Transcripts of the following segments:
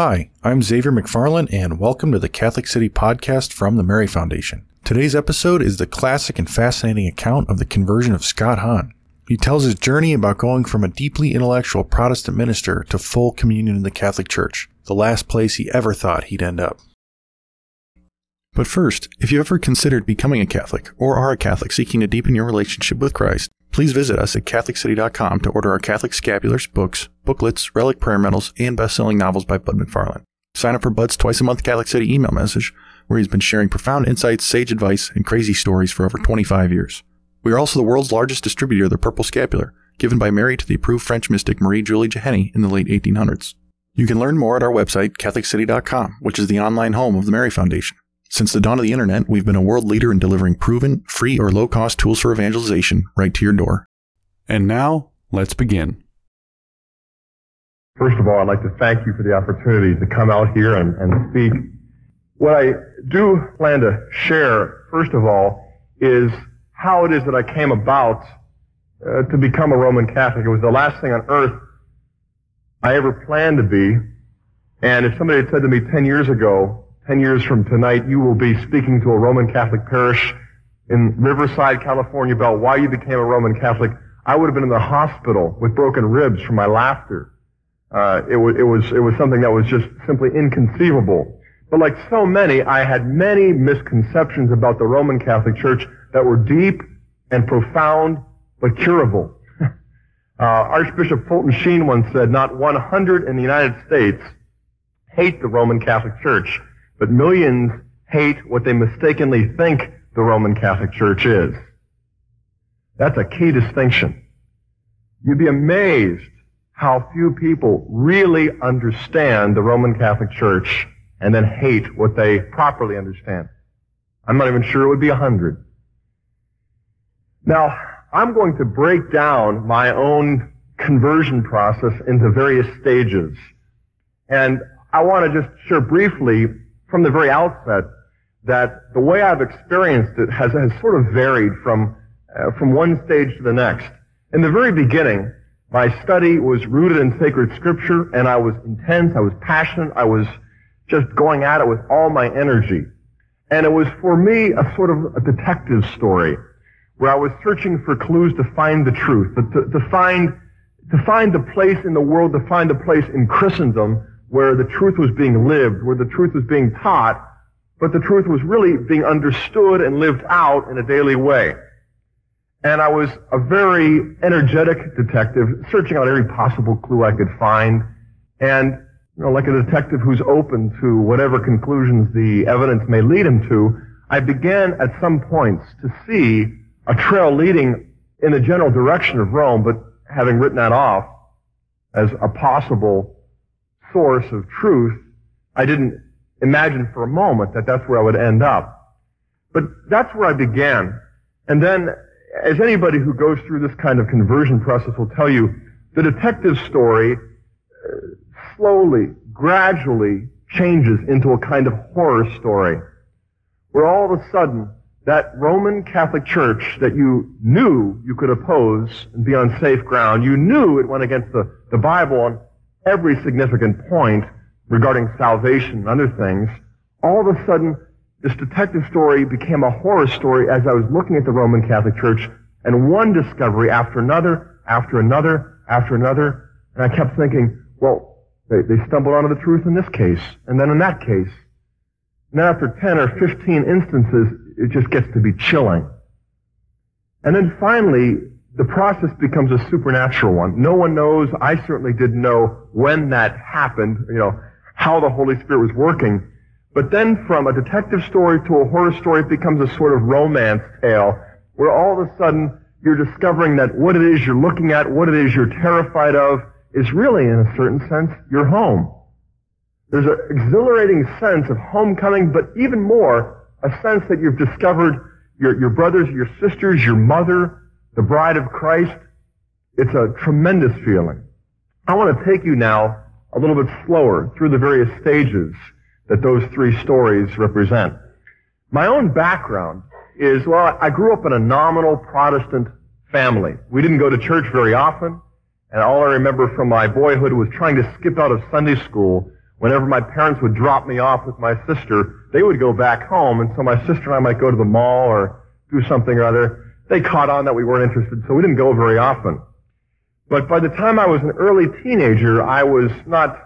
Hi, I'm Xavier McFarland, and welcome to the Catholic City podcast from the Mary Foundation. Today's episode is the classic and fascinating account of the conversion of Scott Hahn. He tells his journey about going from a deeply intellectual Protestant minister to full communion in the Catholic Church, the last place he ever thought he'd end up. But first, if you ever considered becoming a Catholic or are a Catholic seeking to deepen your relationship with Christ, please visit us at CatholicCity.com to order our Catholic scapulars, books, booklets, relic prayer medals, and best-selling novels by Bud McFarland. Sign up for Bud's twice a month Catholic City email message, where he's been sharing profound insights, sage advice, and crazy stories for over 25 years. We are also the world's largest distributor of the Purple Scapular, given by Mary to the approved French mystic Marie Julie Jahenny in the late 1800s. You can learn more at our website, CatholicCity.com, which is the online home of the Mary Foundation. Since the dawn of the internet, we've been a world leader in delivering proven, free, or low cost tools for evangelization right to your door. And now, let's begin. First of all, I'd like to thank you for the opportunity to come out here and, and speak. What I do plan to share, first of all, is how it is that I came about uh, to become a Roman Catholic. It was the last thing on earth I ever planned to be. And if somebody had said to me 10 years ago, 10 years from tonight, you will be speaking to a Roman Catholic parish in Riverside, California about why you became a Roman Catholic, I would have been in the hospital with broken ribs from my laughter. Uh, it, was, it, was, it was something that was just simply inconceivable. But like so many, I had many misconceptions about the Roman Catholic Church that were deep and profound, but curable. uh, Archbishop Fulton Sheen once said, not 100 in the United States hate the Roman Catholic Church, but millions hate what they mistakenly think the Roman Catholic Church is. That's a key distinction. You'd be amazed how few people really understand the Roman Catholic Church and then hate what they properly understand. I'm not even sure it would be a hundred. Now, I'm going to break down my own conversion process into various stages. And I want to just share briefly from the very outset that the way I've experienced it has, has sort of varied from, uh, from one stage to the next. In the very beginning, my study was rooted in sacred scripture and I was intense, I was passionate, I was just going at it with all my energy. And it was for me a sort of a detective story where I was searching for clues to find the truth, to, to find, to find the place in the world, to find the place in Christendom where the truth was being lived, where the truth was being taught, but the truth was really being understood and lived out in a daily way. And I was a very energetic detective, searching out every possible clue I could find. And, you know, like a detective who's open to whatever conclusions the evidence may lead him to, I began at some points to see a trail leading in the general direction of Rome, but having written that off as a possible source of truth, I didn't imagine for a moment that that's where I would end up. But that's where I began. And then, as anybody who goes through this kind of conversion process will tell you, the detective story uh, slowly, gradually changes into a kind of horror story, where all of a sudden, that Roman Catholic Church that you knew you could oppose and be on safe ground, you knew it went against the, the Bible on every significant point, regarding salvation and other things, all of a sudden, this detective story became a horror story as I was looking at the Roman Catholic Church and one discovery after another, after another, after another. And I kept thinking, well, they, they stumbled onto the truth in this case, and then in that case. And then after 10 or 15 instances, it just gets to be chilling. And then finally, the process becomes a supernatural one. No one knows. I certainly didn't know when that happened. You know, how the Holy Spirit was working. But then from a detective story to a horror story, it becomes a sort of romance tale where all of a sudden you're discovering that what it is you're looking at, what it is you're terrified of, is really, in a certain sense, your home. There's an exhilarating sense of homecoming, but even more, a sense that you've discovered your, your brothers, your sisters, your mother, the bride of Christ. It's a tremendous feeling. I want to take you now a little bit slower through the various stages that those three stories represent. My own background is, well, I grew up in a nominal Protestant family. We didn't go to church very often, and all I remember from my boyhood was trying to skip out of Sunday school whenever my parents would drop me off with my sister, they would go back home, and so my sister and I might go to the mall or do something or other. They caught on that we weren't interested, so we didn't go very often. But by the time I was an early teenager, I was not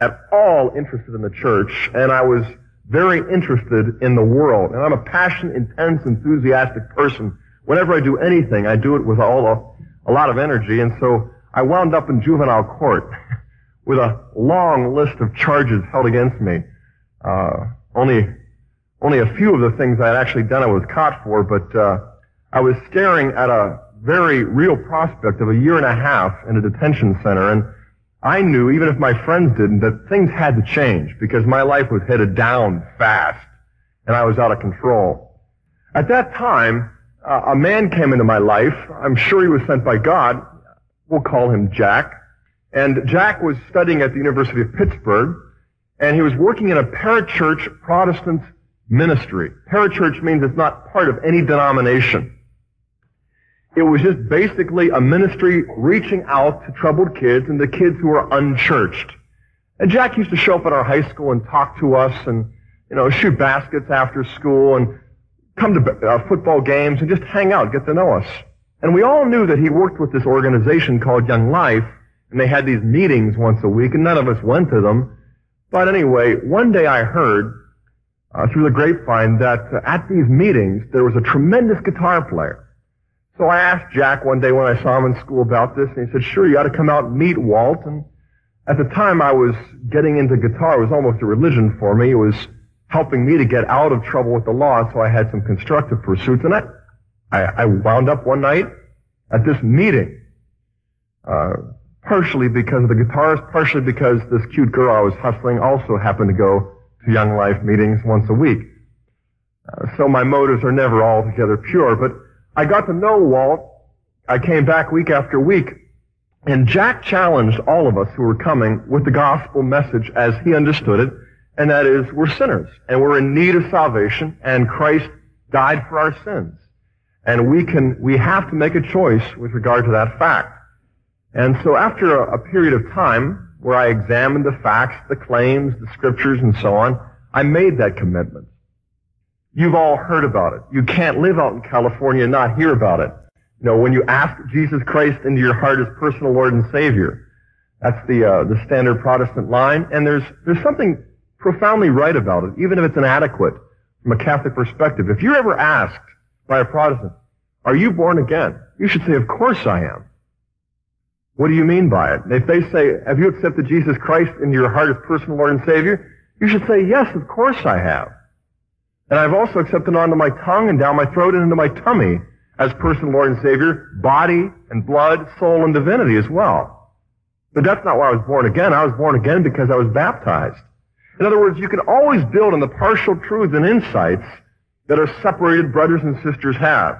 at all interested in the church, and I was very interested in the world. And I'm a passionate, intense, enthusiastic person. Whenever I do anything, I do it with all a, a lot of energy, and so I wound up in juvenile court with a long list of charges held against me. Uh, only, only a few of the things I had actually done I was caught for, but uh, I was staring at a very real prospect of a year and a half in a detention center, and I knew, even if my friends didn't, that things had to change because my life was headed down fast, and I was out of control. At that time, uh, a man came into my life. I'm sure he was sent by God. We'll call him Jack. And Jack was studying at the University of Pittsburgh, and he was working in a parachurch Protestant ministry. Parachurch means it's not part of any denomination. It was just basically a ministry reaching out to troubled kids and the kids who were unchurched. And Jack used to show up at our high school and talk to us and, you know, shoot baskets after school and come to uh, football games and just hang out, get to know us. And we all knew that he worked with this organization called Young Life, and they had these meetings once a week, and none of us went to them. But anyway, one day I heard uh, through the grapevine that uh, at these meetings there was a tremendous guitar player. So I asked Jack one day when I saw him in school about this, and he said, sure, you ought to come out and meet Walt. And at the time I was getting into guitar. It was almost a religion for me. It was helping me to get out of trouble with the law, so I had some constructive pursuits. And I, I, I wound up one night at this meeting, uh, partially because of the guitarist, partially because this cute girl I was hustling also happened to go to Young Life meetings once a week. Uh, so my motives are never altogether pure, but I got to know Walt. I came back week after week, and Jack challenged all of us who were coming with the gospel message as he understood it, and that is, we're sinners, and we're in need of salvation, and Christ died for our sins. And we can, we have to make a choice with regard to that fact. And so after a, a period of time where I examined the facts, the claims, the scriptures, and so on, I made that commitment. You've all heard about it. You can't live out in California and not hear about it. You know, when you ask Jesus Christ into your heart as personal Lord and Savior, that's the uh, the standard Protestant line. And there's there's something profoundly right about it, even if it's inadequate from a Catholic perspective. If you're ever asked by a Protestant, are you born again? You should say, of course I am. What do you mean by it? If they say, have you accepted Jesus Christ into your heart as personal Lord and Savior? You should say, yes, of course I have. And I've also accepted onto my tongue and down my throat and into my tummy as personal Lord and Savior, body and blood, soul and divinity as well. But that's not why I was born again. I was born again because I was baptized. In other words, you can always build on the partial truths and insights that our separated brothers and sisters have.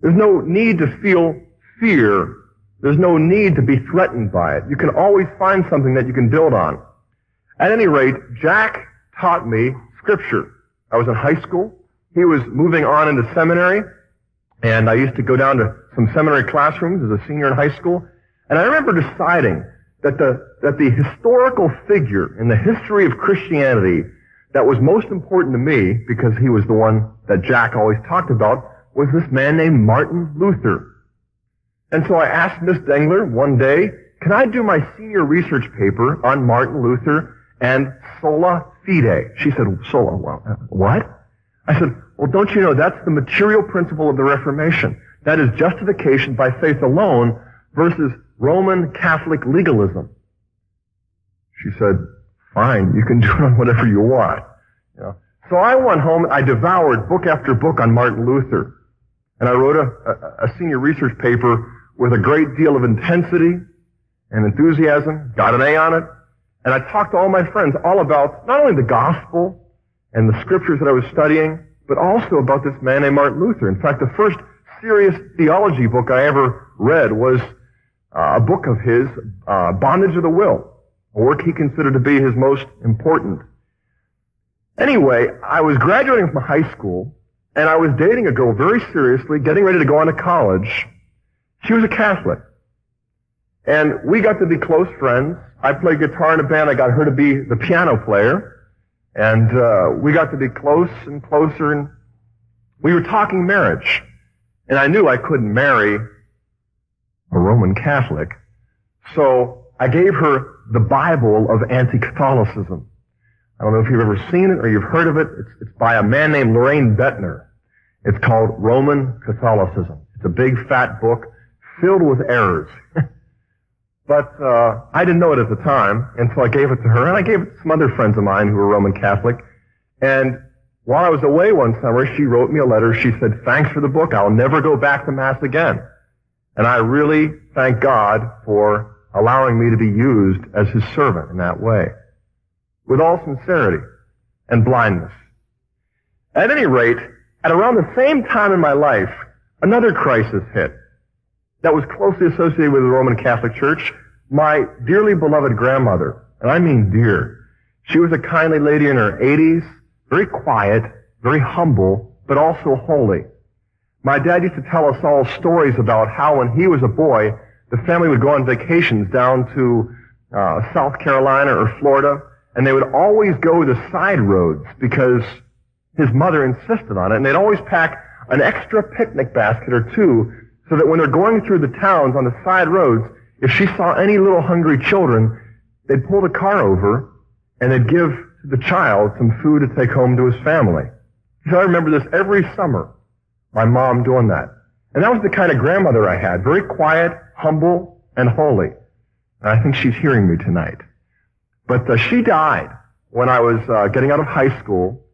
There's no need to feel fear. There's no need to be threatened by it. You can always find something that you can build on. At any rate, Jack taught me scripture. I was in high school. He was moving on into seminary. And I used to go down to some seminary classrooms as a senior in high school. And I remember deciding that the, that the historical figure in the history of Christianity that was most important to me, because he was the one that Jack always talked about, was this man named Martin Luther. And so I asked Miss Dengler one day, can I do my senior research paper on Martin Luther and sola She said, sola, well, uh, what? I said, well, don't you know that's the material principle of the Reformation. That is justification by faith alone versus Roman Catholic legalism. She said, fine, you can do it on whatever you want. You know? So I went home, I devoured book after book on Martin Luther. And I wrote a, a, a senior research paper with a great deal of intensity and enthusiasm, got an A on it, and I talked to all my friends all about not only the gospel and the scriptures that I was studying, but also about this man named Martin Luther. In fact, the first serious theology book I ever read was uh, a book of his, uh, Bondage of the Will, a work he considered to be his most important. Anyway, I was graduating from high school, and I was dating a girl very seriously, getting ready to go on to college. She was a Catholic. And we got to be close friends. I played guitar in a band. I got her to be the piano player. And uh, we got to be close and closer. And we were talking marriage. And I knew I couldn't marry a Roman Catholic. So I gave her the Bible of anti-Catholicism. I don't know if you've ever seen it or you've heard of it. It's, it's by a man named Loraine Boettner. It's called Roman Catholicism. It's a big fat book filled with errors. but uh, I didn't know it at the time, until I gave it to her, and I gave it to some other friends of mine who were Roman Catholic. And while I was away one summer, she wrote me a letter. She said, thanks for the book. I'll never go back to Mass again. And I really thank God for allowing me to be used as his servant in that way. With all sincerity and blindness. At any rate, at around the same time in my life, another crisis hit that was closely associated with the Roman Catholic Church. My dearly beloved grandmother, and I mean dear, she was a kindly lady in her 80s, very quiet, very humble, but also holy. My dad used to tell us all stories about how when he was a boy, the family would go on vacations down to uh, South Carolina or Florida, and they would always go the side roads because his mother insisted on it, and they'd always pack an extra picnic basket or two so that when they're going through the towns on the side roads, if she saw any little hungry children, they'd pull the car over and they'd give the child some food to take home to his family. So I remember this every summer, my mom doing that. And that was the kind of grandmother I had, very quiet, humble, and holy. And I think she's hearing me tonight. But uh, she died when I was uh, getting out of high school.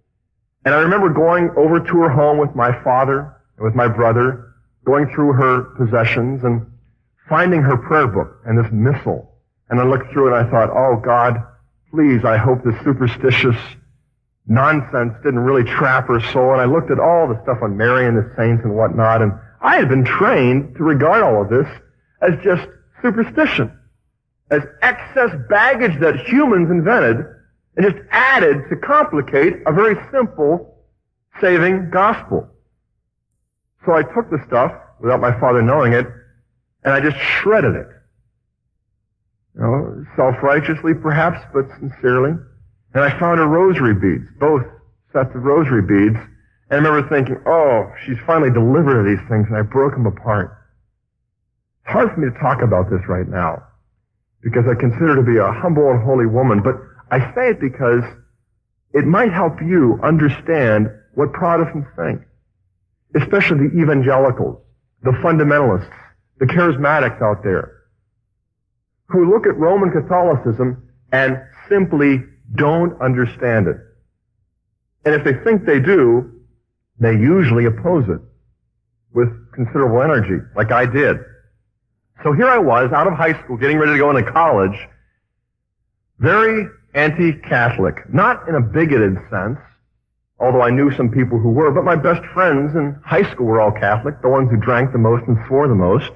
And I remember going over to her home with my father and with my brother, going through her possessions and finding her prayer book and this missal. And I looked through it and I thought, oh God, please, I hope this superstitious nonsense didn't really trap her soul. And I looked at all the stuff on Mary and the saints and whatnot, and I had been trained to regard all of this as just superstition, as excess baggage that humans invented and just added to complicate a very simple saving gospel. So I took the stuff without my father knowing it, and I just shredded it. You know, self-righteously perhaps, but sincerely. And I found her rosary beads, both sets of rosary beads. And I remember thinking, oh, she's finally delivered of these things, and I broke them apart. It's hard for me to talk about this right now, because I consider her to be a humble and holy woman, but I say it because it might help you understand what Protestants think, especially the evangelicals, the fundamentalists, the charismatics out there, who look at Roman Catholicism and simply don't understand it. And if they think they do, they usually oppose it with considerable energy, like I did. So here I was, out of high school, getting ready to go into college, very anti-Catholic. Not in a bigoted sense, although I knew some people who were, but my best friends in high school were all Catholic, the ones who drank the most and swore the most.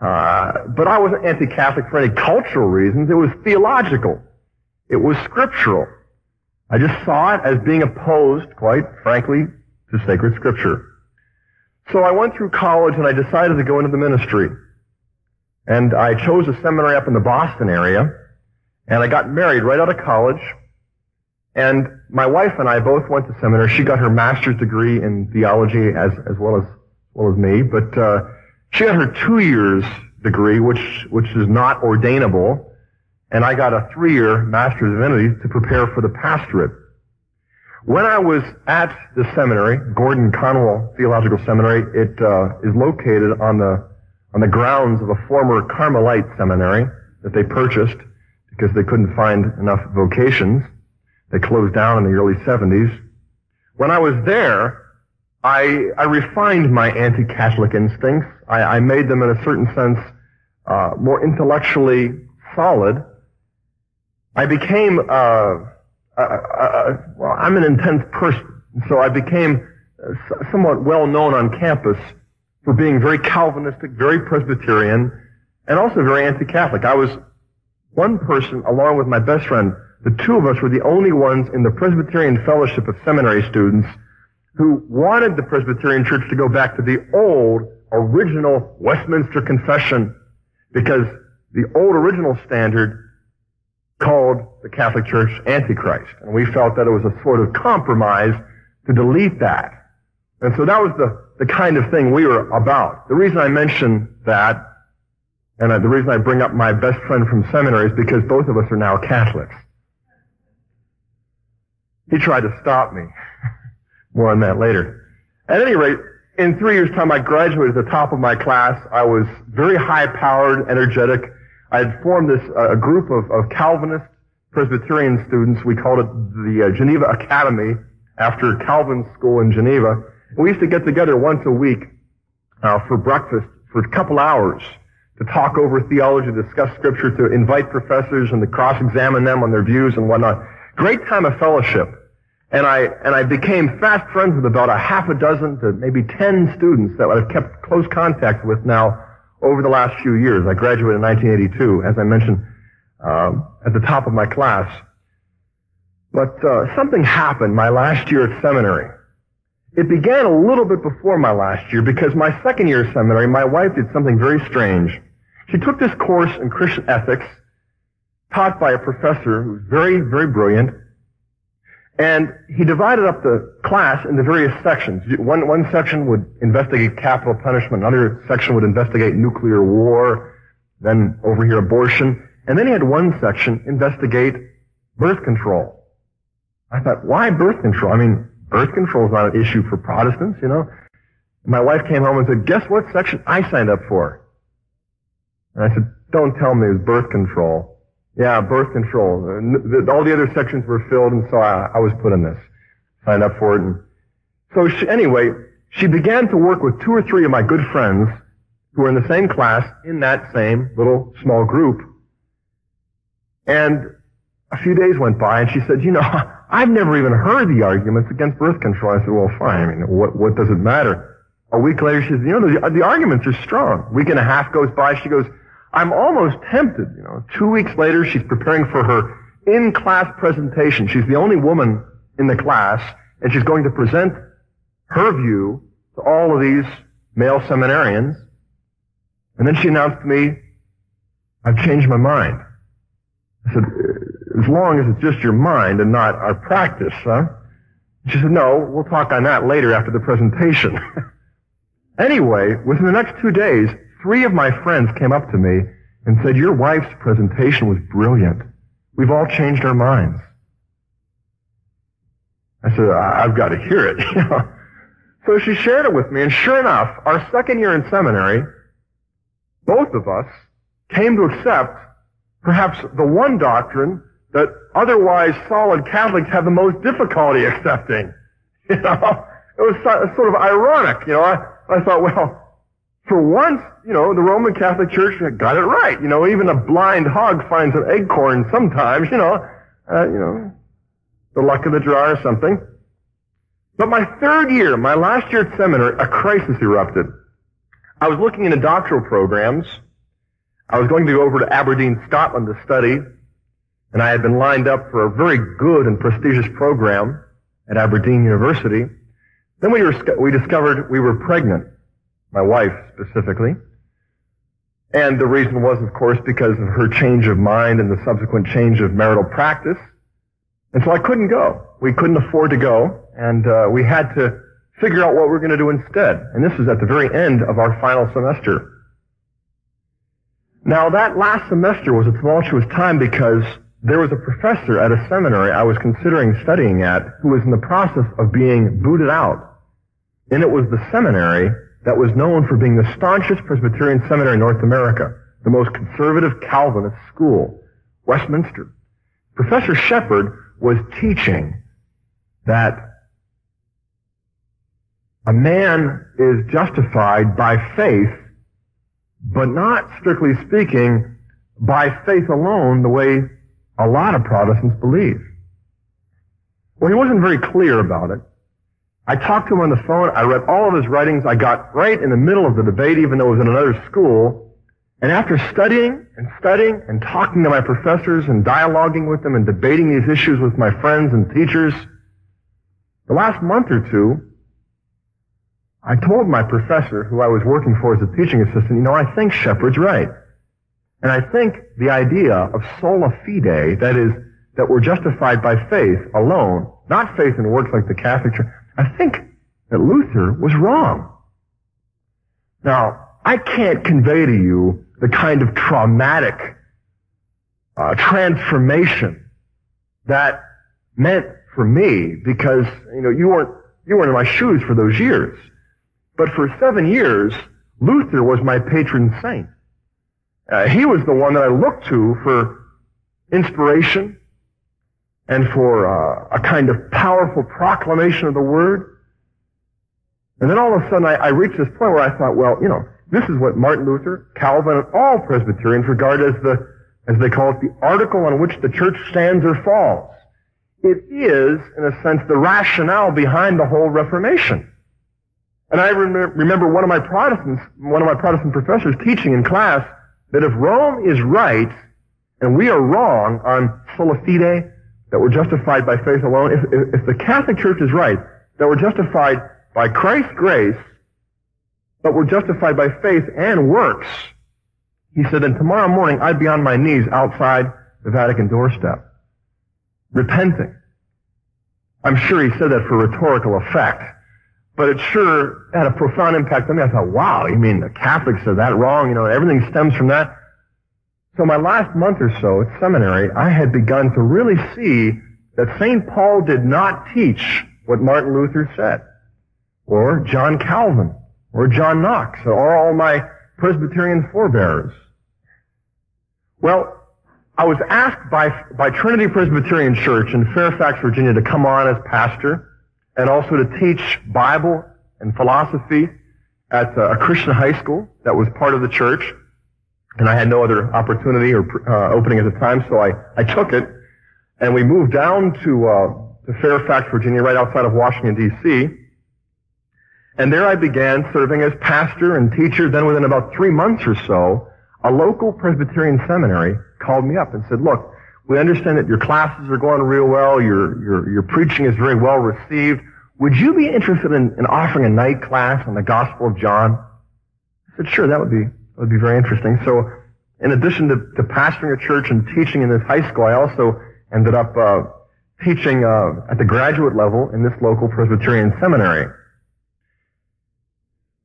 Uh, but I wasn't anti-Catholic for any cultural reasons. It was theological. It was scriptural. I just saw it as being opposed, quite frankly, to sacred scripture. So I went through college and I decided to go into the ministry. And I chose a seminary up in the Boston area. And I got married right out of college. And my wife and I both went to seminary. She got her master's degree in theology as, as well as, well as me. But, uh, she got her two years degree, which, which is not ordainable. And I got a three-year master's of divinity to prepare for the pastorate. When I was at the seminary, Gordon Conwell Theological Seminary, it uh, is located on the on the grounds of a former Carmelite seminary that they purchased because they couldn't find enough vocations. They closed down in the early 70s. When I was there, I, I refined my anti-Catholic instincts. I, I, made them in a certain sense uh, more intellectually solid. I became, uh, uh, uh, uh well, I'm an intense person, so I became somewhat well known on campus for being very Calvinistic, very Presbyterian, and also very anti-Catholic. I was one person, along with my best friend, the two of us were the only ones in the Presbyterian Fellowship of Seminary students who wanted the Presbyterian Church to go back to the old, original Westminster Confession because the old original standard called the Catholic Church Antichrist. And we felt that it was a sort of compromise to delete that. And so that was the, the kind of thing we were about. The reason I mention that, and the reason I bring up my best friend from seminary is because both of us are now Catholics. He tried to stop me. More on that later. At any rate, in three years' time, I graduated at the top of my class. I was very high-powered, energetic. I had formed this uh, group of, of Calvinist Presbyterian students. We called it the uh, Geneva Academy after Calvin's school in Geneva. We used to get together once a week uh, for breakfast for a couple hours to talk over theology, discuss scripture, to invite professors and to cross-examine them on their views and whatnot. Great time of fellowship. And I, and I became fast friends with about a half a dozen to maybe ten students that I've kept close contact with now over the last few years. I graduated in 1982, as I mentioned, um, at the top of my class. But uh, something happened my last year at seminary. It began a little bit before my last year because my second year of seminary, my wife did something very strange. She took this course in Christian ethics taught by a professor who's very, very brilliant. And he divided up the class into various sections. One, one section would investigate capital punishment, another section would investigate nuclear war, then over here abortion, and then he had one section investigate birth control. I thought, why birth control? I mean, birth control is not an issue for Protestants, you know. My wife came home and said, guess what section I signed up for? And I said, don't tell me it was birth control. Yeah, birth control. All the other sections were filled, and so I, I was put in this. Signed up for it. And so she, anyway, she began to work with two or three of my good friends who were in the same class in that same little small group. And a few days went by, and she said, you know, I've never even heard the arguments against birth control. I said, well, fine. I mean, what, what does it matter? A week later, she said, you know, the, the arguments are strong. A week and a half goes by, she goes, I'm almost tempted, you know. Two weeks later, she's preparing for her in-class presentation. She's the only woman in the class, and she's going to present her view to all of these male seminarians. And then she announced to me, I've changed my mind. I said, uh, as long as it's just your mind and not our practice, huh? She said, no, we'll talk on that later after the presentation. anyway, within the next two days, three of my friends came up to me and said, your wife's presentation was brilliant. We've all changed our minds. I said, I've got to hear it. so she shared it with me, and sure enough, our second year in seminary, both of us came to accept perhaps the one doctrine that otherwise solid Catholics have the most difficulty accepting. You know, it was sort of ironic. You know, I, I thought, well, for once, you know, the Roman Catholic Church got it right. You know, even a blind hog finds an acorn sometimes, you know, uh, you know, the luck of the draw or something. But my third year, my last year at seminary, a crisis erupted. I was looking into doctoral programs. I was going to go over to Aberdeen, Scotland to study, and I had been lined up for a very good and prestigious program at Aberdeen University. Then we, were, we discovered we were pregnant my wife specifically. And the reason was, of course, because of her change of mind and the subsequent change of marital practice. And so I couldn't go. We couldn't afford to go, and uh, we had to figure out what we're going to do instead. And this was at the very end of our final semester. Now, that last semester was a tumultuous time because there was a professor at a seminary I was considering studying at who was in the process of being booted out. And it was the seminary that was known for being the staunchest Presbyterian seminary in North America, the most conservative Calvinist school, Westminster. Professor Shepherd was teaching that a man is justified by faith, but not strictly speaking by faith alone the way a lot of Protestants believe. Well, he wasn't very clear about it. I talked to him on the phone. I read all of his writings. I got right in the middle of the debate, even though it was in another school. And after studying and studying and talking to my professors and dialoguing with them and debating these issues with my friends and teachers, the last month or two, I told my professor, who I was working for as a teaching assistant, you know, I think Shepherd's right. And I think the idea of sola fide, that is, that we're justified by faith alone, not faith in works like the Catholic Church, I think that Luther was wrong. Now, I can't convey to you the kind of traumatic uh, transformation that meant for me because, you know, you weren't, you weren't in my shoes for those years. But for seven years, Luther was my patron saint. Uh, he was the one that I looked to for inspiration and for uh, a kind of powerful proclamation of the word. And then all of a sudden I, I reached this point where I thought, well, you know, this is what Martin Luther, Calvin, and all Presbyterians regard as the, as they call it, the article on which the church stands or falls. It is, in a sense, the rationale behind the whole Reformation. And I rem- remember one of my Protestants, one of my Protestant professors teaching in class that if Rome is right and we are wrong on sola fide, that we're justified by faith alone, if, if, if the Catholic Church is right, that we're justified by Christ's grace, but we're justified by faith and works, he said, then tomorrow morning I'd be on my knees outside the Vatican doorstep, repenting. I'm sure he said that for rhetorical effect but it sure had a profound impact on me. I thought, wow, you mean the Catholics are that wrong? You know, everything stems from that. So my last month or so at seminary, I had begun to really see that St. Paul did not teach what Martin Luther said, or John Calvin, or John Knox, or all my Presbyterian forebears. Well, I was asked by, by Trinity Presbyterian Church in Fairfax, Virginia to come on as pastor and also to teach Bible and philosophy at uh, a Christian high school that was part of the church. And I had no other opportunity or uh, opening at the time, so I, I took it. And we moved down to, uh, to Fairfax, Virginia, right outside of Washington, D.C. And there I began serving as pastor and teacher. Then within about three months or so, a local Presbyterian seminary called me up and said, look, we understand that your classes are going real well. Your, your, your preaching is very well received. Would you be interested in, in offering a night class on the Gospel of John? I said, sure, that would be, would be very interesting. So in addition to, to pastoring a church and teaching in this high school, I also ended up uh, teaching uh, at the graduate level in this local Presbyterian seminary.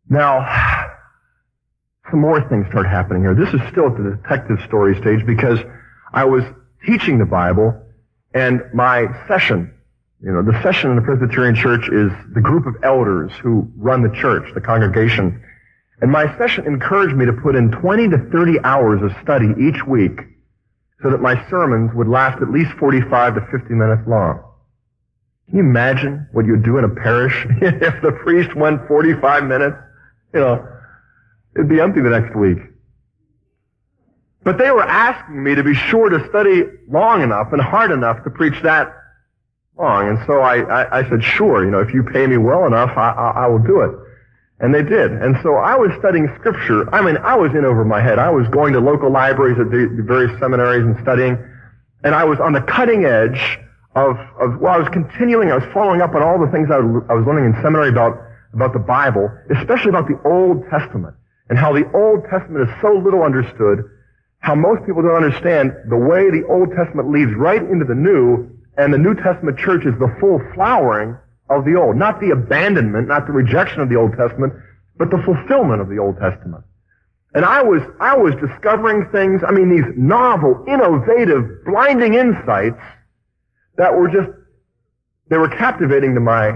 Now, some more things start happening here. This is still at the detective story stage because I was teaching the Bible, and my session, you know, the session in the Presbyterian Church is the group of elders who run the church, the congregation. And my session encouraged me to put in 20 to 30 hours of study each week so that my sermons would last at least 45 to 50 minutes long. Can you imagine what you'd do in a parish if the priest went 45 minutes? You know, it'd be empty the next week. But they were asking me to be sure to study long enough and hard enough to preach that long. And so I, I, I said, sure, you know, if you pay me well enough, I, I, I will do it. And they did. And so I was studying scripture. I mean, I was in over my head. I was going to local libraries at the, various seminaries and studying. And I was on the cutting edge of, of, well, I was continuing, I was following up on all the things I, I was learning in seminary about, about the Bible, especially about the Old Testament and how the Old Testament is so little understood how most people don't understand the way the Old Testament leads right into the New, and the New Testament church is the full flowering of the Old. Not the abandonment, not the rejection of the Old Testament, but the fulfillment of the Old Testament. And I was, I was discovering things, I mean, these novel, innovative, blinding insights that were just, they were captivating to my,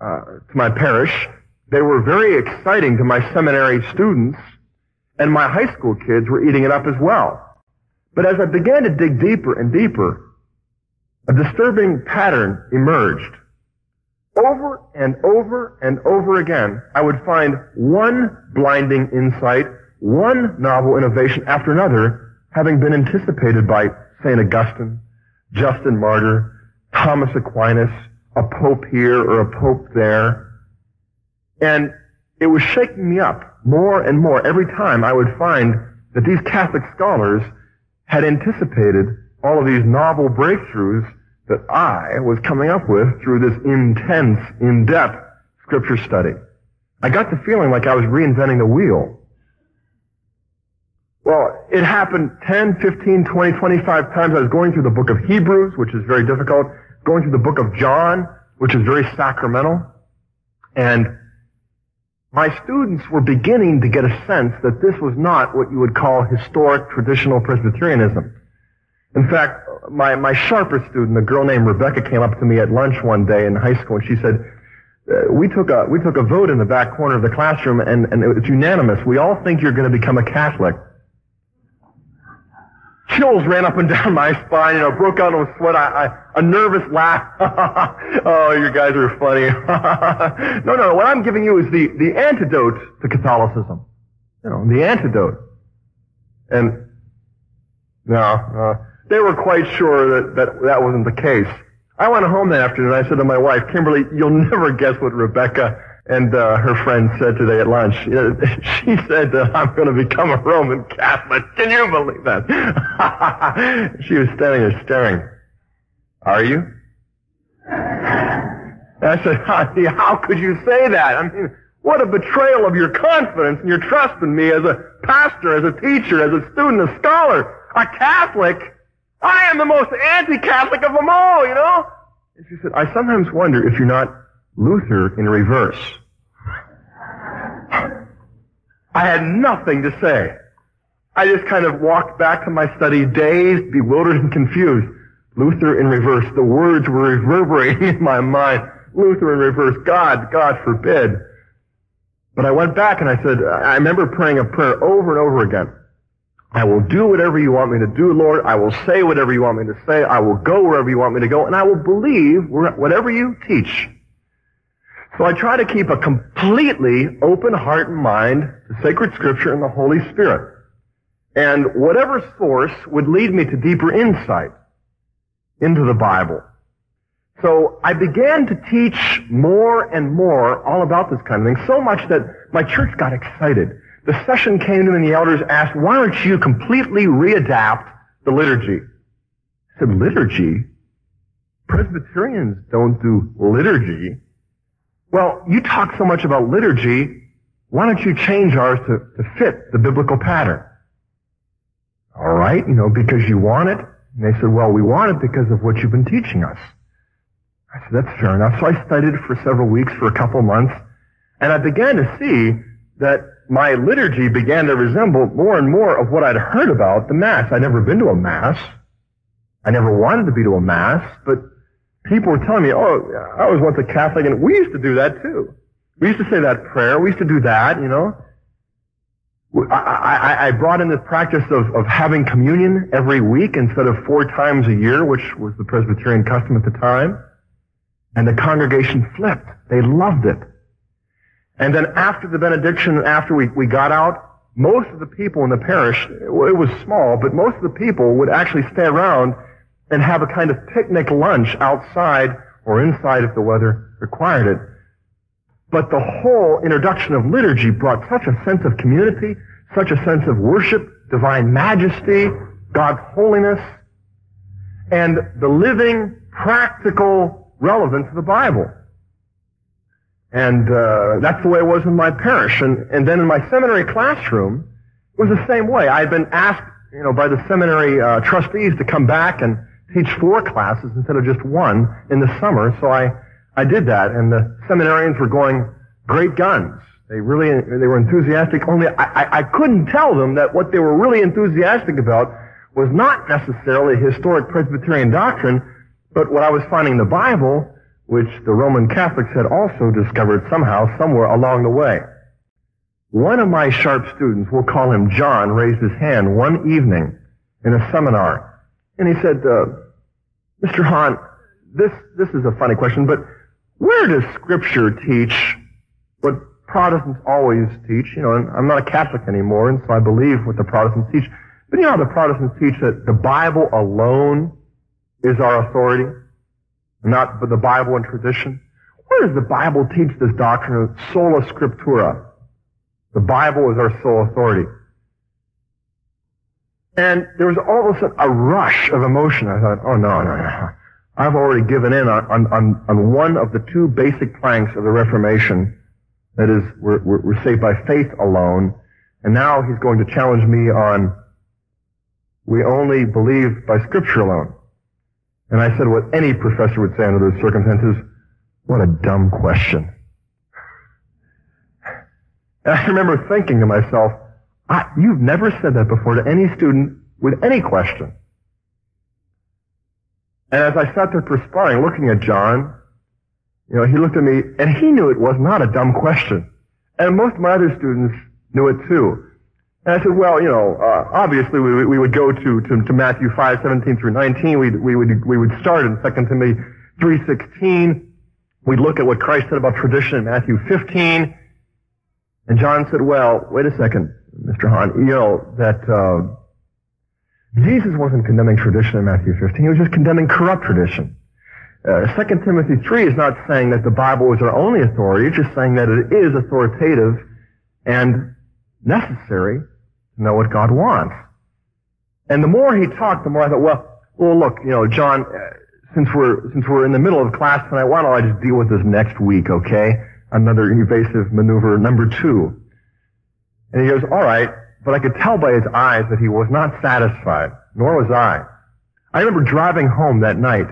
uh, to my parish. They were very exciting to my seminary students. And my high school kids were eating it up as well. But as I began to dig deeper and deeper, a disturbing pattern emerged. Over and over and over again, I would find one blinding insight, one novel innovation after another, having been anticipated by St. Augustine, Justin Martyr, Thomas Aquinas, a pope here or a pope there. And it was shaking me up more and more every time I would find that these Catholic scholars had anticipated all of these novel breakthroughs that I was coming up with through this intense, in-depth scripture study. I got the feeling like I was reinventing the wheel. Well, it happened 10, 15, 20, 25 times. I was going through the book of Hebrews, which is very difficult, going through the book of John, which is very sacramental. And my students were beginning to get a sense that this was not what you would call historic traditional Presbyterianism. In fact, my, my sharpest student, a girl named Rebecca, came up to me at lunch one day in high school and she said, uh, we took a we took a vote in the back corner of the classroom and, and it was unanimous. We all think you're going to become a Catholic. Chills ran up and down my spine, you know, broke out in a sweat. I, I, a nervous laugh. oh, you guys are funny. no, no, what I'm giving you is the, the antidote to Catholicism. You know, the antidote. And, no, uh, they were quite sure that, that that wasn't the case. I went home that afternoon. I said to my wife, Kimberly, you'll never guess what Rebecca and uh, her friend said today at lunch. She said that I'm going to become a Roman Catholic. Can you believe that? she was standing there staring. Are you? I said, how could you say that? I mean, what a betrayal of your confidence and your trust in me as a pastor, as a teacher, as a student, a scholar, a Catholic. I am the most anti-Catholic of them all, you know? And she said, I sometimes wonder if you're not Luther in reverse. I had nothing to say. I just kind of walked back to my study, dazed, bewildered, and confused. Luther in reverse. The words were reverberating in my mind. Luther in reverse. God, God forbid. But I went back and I said, I remember praying a prayer over and over again. I will do whatever you want me to do, Lord. I will say whatever you want me to say. I will go wherever you want me to go. And I will believe whatever you teach. So I try to keep a completely open heart and mind to sacred scripture and the Holy Spirit. And whatever source would lead me to deeper insight into the Bible. So I began to teach more and more all about this kind of thing, so much that my church got excited the session came to and the elders asked, why don't you completely readapt the liturgy? I said, liturgy? Presbyterians don't do liturgy. Well, you talk so much about liturgy, why don't you change ours to, to fit the biblical pattern? All right, you know, because you want it. And they said, well, we want it because of what you've been teaching us. I said, that's fair enough. So I studied for several weeks, for a couple months, and I began to see that my liturgy began to resemble more and more of what I'd heard about the Mass. I'd never been to a Mass. I never wanted to be to a Mass, but people were telling me, oh, I was once a Catholic, and we used to do that too. We used to say that prayer. We used to do that, you know. I, I, I brought in this practice of, of having communion every week instead of four times a year, which was the Presbyterian custom at the time. And the congregation flipped. They loved it. And then after the benediction, after we, we got out, most of the people in the parish, it was small, but most of the people would actually stay around and have a kind of picnic lunch outside or inside if the weather required it. But the whole introduction of liturgy brought such a sense of community, such a sense of worship, divine majesty, God's holiness, and the living, practical relevance of the Bible. And uh, that's the way it was in my parish. And, and then in my seminary classroom, it was the same way. I had been asked, you know, by the seminary uh, trustees to come back and teach four classes instead of just one in the summer. So I, I did that, and the seminarians were going great guns. They really, they were enthusiastic. Only I, I, I couldn't tell them that what they were really enthusiastic about was not necessarily historic Presbyterian doctrine, but what I was finding in the Bible which the Roman Catholics had also discovered somehow, somewhere along the way. One of my sharp students, we'll call him John, raised his hand one evening in a seminar, and he said, uh, Mr. Hahn, this, this is a funny question, but where does Scripture teach what Protestants always teach? You know, I'm not a Catholic anymore, and so I believe what the Protestants teach. But you know how the Protestants teach that the Bible alone is our authority? Not the Bible and tradition. Where does the Bible teach this doctrine of sola scriptura? The Bible is our sole authority. And there was all of a sudden a rush of emotion. I thought, oh no, no, no. I've already given in on, on, on one of the two basic planks of the Reformation. That is, we're, we're saved by faith alone. And now he's going to challenge me on we only believe by Scripture alone. And I said what any professor would say under those circumstances, what a dumb question. And I remember thinking to myself, you've never said that before to any student with any question. And as I sat there perspiring, looking at John, you know, he looked at me and he knew it was not a dumb question. And most of my other students knew it too. And I said, well, you know, uh, obviously we, we would go to, to, to Matthew 5, 17 through 19. We'd, we would, we would start in 2 Timothy 3, 16. We'd look at what Christ said about tradition in Matthew 15. And John said, well, wait a second, Mr. Hahn, you know, that, uh, Jesus wasn't condemning tradition in Matthew 15. He was just condemning corrupt tradition. Uh, 2 Timothy 3 is not saying that the Bible is our only authority. It's just saying that it is authoritative and necessary know what God wants. And the more he talked, the more I thought, well, well, look, you know, John, uh, since we're since we're in the middle of class tonight, why don't I just deal with this next week, okay? Another evasive maneuver number two. And he goes, all right, but I could tell by his eyes that he was not satisfied, nor was I. I remember driving home that night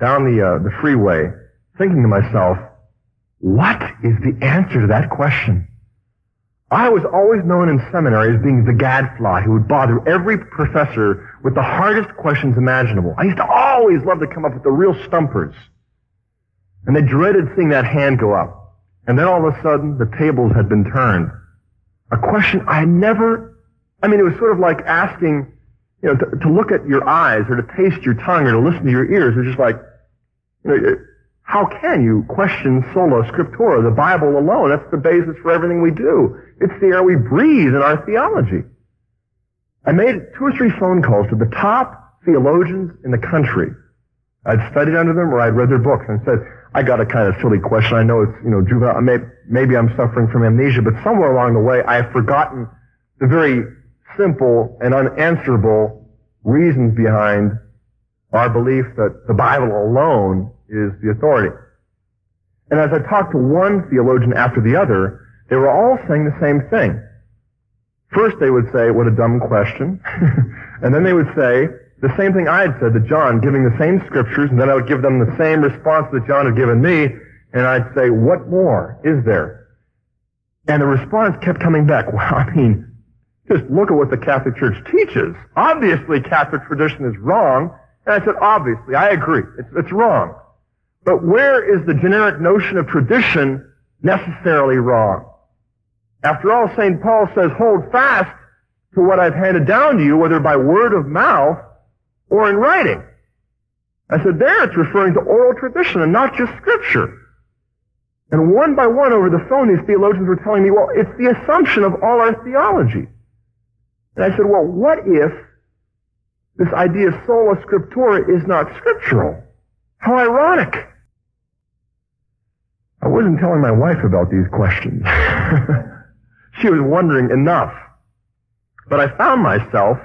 down the uh, the freeway, thinking to myself, what is the answer to that question? I was always known in seminary as being the gadfly who would bother every professor with the hardest questions imaginable. I used to always love to come up with the real stumpers. And they dreaded seeing that hand go up. And then all of a sudden, the tables had been turned. A question I had never, I mean, it was sort of like asking, you know, to, to look at your eyes or to taste your tongue or to listen to your ears. It was just like, you know, how can you question sola scriptura, the Bible alone? That's the basis for everything we do. It's the air we breathe in our theology. I made two or three phone calls to the top theologians in the country. I'd studied under them or I'd read their books and said, I got a kind of silly question. I know it's, you know, juvenile. Maybe, maybe I'm suffering from amnesia, but somewhere along the way I have forgotten the very simple and unanswerable reasons behind our belief that the Bible alone is the authority. And as I talked to one theologian after the other, they were all saying the same thing. First they would say, what a dumb question. and then they would say the same thing I had said to John, giving the same scriptures, and then I would give them the same response that John had given me, and I'd say, what more is there? And the response kept coming back. Well, I mean, just look at what the Catholic Church teaches. Obviously, Catholic tradition is wrong. And I said, obviously, I agree. It's, it's wrong. But where is the generic notion of tradition necessarily wrong? After all, St. Paul says, hold fast to what I've handed down to you, whether by word of mouth or in writing. I said, there it's referring to oral tradition and not just scripture. And one by one over the phone, these theologians were telling me, well, it's the assumption of all our theology. And I said, well, what if this idea of sola scriptura is not scriptural? How ironic. I wasn't telling my wife about these questions. she was wondering enough. But I found myself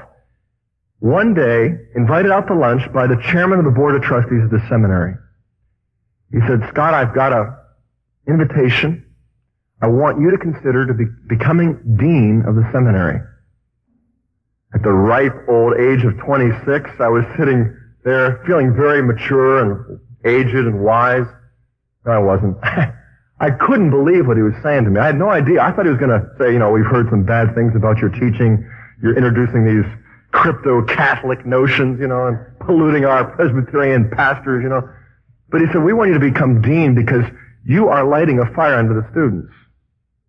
one day invited out to lunch by the chairman of the board of trustees of the seminary. He said, Scott, I've got a invitation. I want you to consider to be becoming dean of the seminary. At the ripe old age of 26, I was sitting there feeling very mature and aged and wise. No, I wasn't. I couldn't believe what he was saying to me. I had no idea. I thought he was going to say, you know, we've heard some bad things about your teaching. You're introducing these crypto-Catholic notions, you know, and polluting our Presbyterian pastors, you know. But he said, we want you to become dean because you are lighting a fire under the students.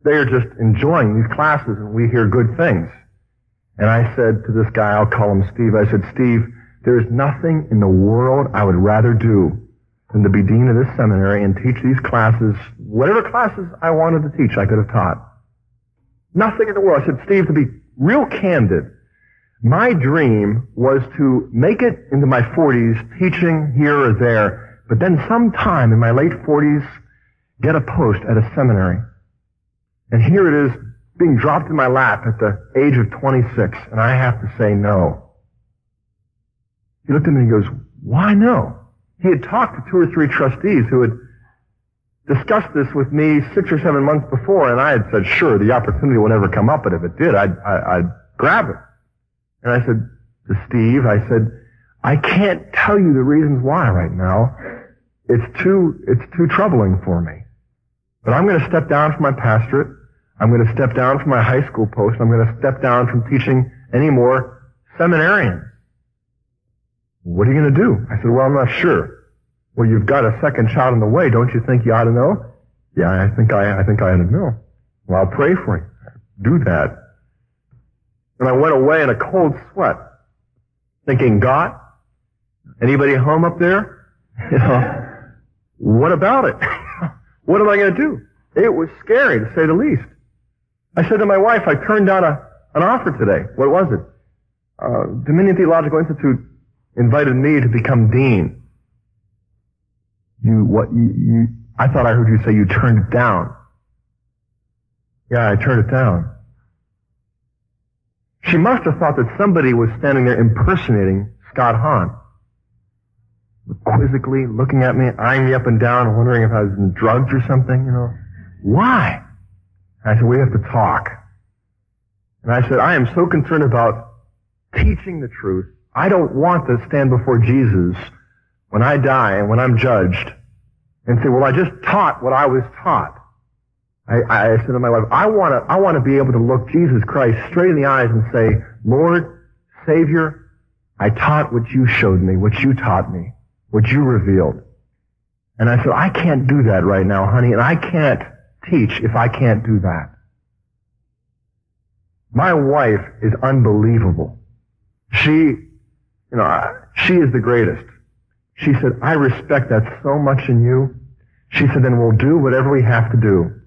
They are just enjoying these classes and we hear good things. And I said to this guy, I'll call him Steve, I said, Steve, there is nothing in the world I would rather do than to be dean of this seminary and teach these classes, whatever classes I wanted to teach, I could have taught. Nothing in the world. I said, Steve, to be real candid, my dream was to make it into my 40s teaching here or there, but then sometime in my late 40s, get a post at a seminary. And here it is being dropped in my lap at the age of 26, and I have to say no. He looked at me and he goes, why no? He had talked to two or three trustees who had discussed this with me six or seven months before, and I had said, sure, the opportunity will never come up, but if it did, I'd, I, would grab it. And I said, to Steve. I said, I can't tell you the reasons why right now. It's too, it's too troubling for me. But I'm going to step down from my pastorate. I'm going to step down from my high school post. I'm going to step down from teaching any more seminarians. What are you going to do? I said, well, I'm not sure. Well, you've got a second child in the way. Don't you think you ought to know? Yeah, I think I, I think I ought to know. Well, I'll pray for you. Do that. And I went away in a cold sweat, thinking, God, anybody home up there? You know, what about it? what am I going to do? It was scary, to say the least. I said to my wife, I turned down a, an offer today. What was it? Uh, Dominion Theological Institute invited me to become dean. You, what, you, you, I thought I heard you say you turned it down. Yeah, I turned it down. She must have thought that somebody was standing there impersonating Scott Hahn. Quizzically looking at me, eyeing me up and down, wondering if I was drugs or something, you know. Why? I said, we have to talk. And I said, I am so concerned about teaching the truth. I don't want to stand before Jesus when I die and when I'm judged and say, well, I just taught what I was taught. I, I said to my wife, I want to, I want to be able to look Jesus Christ straight in the eyes and say, Lord, Savior, I taught what you showed me, what you taught me, what you revealed. And I said, I can't do that right now, honey, and I can't teach if I can't do that. My wife is unbelievable. She, you know, she is the greatest. She said, I respect that so much in you. She said, then we'll do whatever we have to do.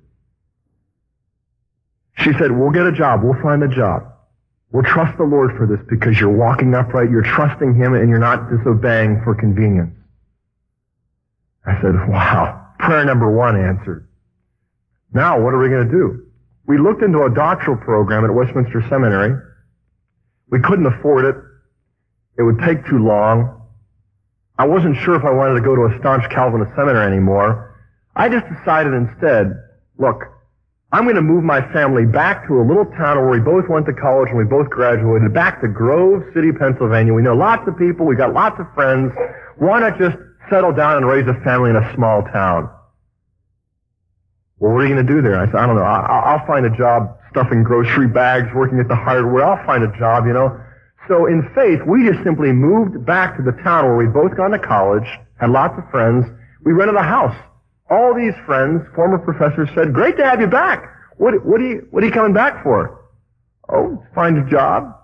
She said, we'll get a job. We'll find a job. We'll trust the Lord for this because you're walking upright, you're trusting Him, and you're not disobeying for convenience. I said, wow. Prayer number one answered. Now, what are we going to do? We looked into a doctoral program at Westminster Seminary. We couldn't afford it. It would take too long. I wasn't sure if I wanted to go to a staunch Calvinist seminary anymore. I just decided instead, look, I'm going to move my family back to a little town where we both went to college and we both graduated, back to Grove City, Pennsylvania. We know lots of people. We've got lots of friends. Why not just settle down and raise a family in a small town? Well, what are you going to do there? I said, I don't know. I, will find a job stuffing grocery bags, working at the hardware. I'll find a job, you know. So in faith, we just simply moved back to the town where we'd both gone to college, had lots of friends. We rented a house all these friends, former professors, said, great to have you back. What, what, are you, what are you coming back for? Oh, find a job.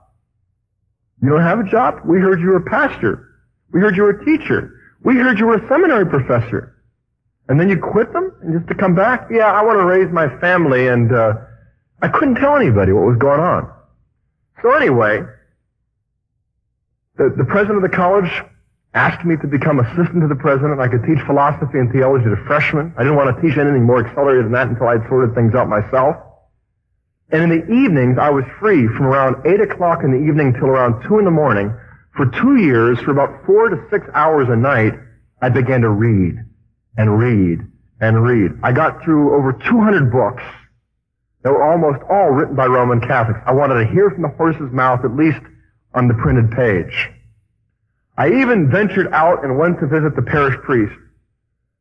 You don't have a job? We heard you were a pastor. We heard you were a teacher. We heard you were a seminary professor. And then you quit them and just to come back? Yeah, I want to raise my family and, uh, I couldn't tell anybody what was going on. So anyway, the, the president of the college asked me to become assistant to the president. I could teach philosophy and theology to freshmen. I didn't want to teach anything more accelerated than that until I'd sorted things out myself. And in the evenings, I was free from around 8 o'clock in the evening till around 2 in the morning. For two years, for about four to six hours a night, I began to read and read and read. I got through over 200 books that were almost all written by Roman Catholics. I wanted to hear from the horse's mouth, at least on the printed page. I even ventured out and went to visit the parish priest,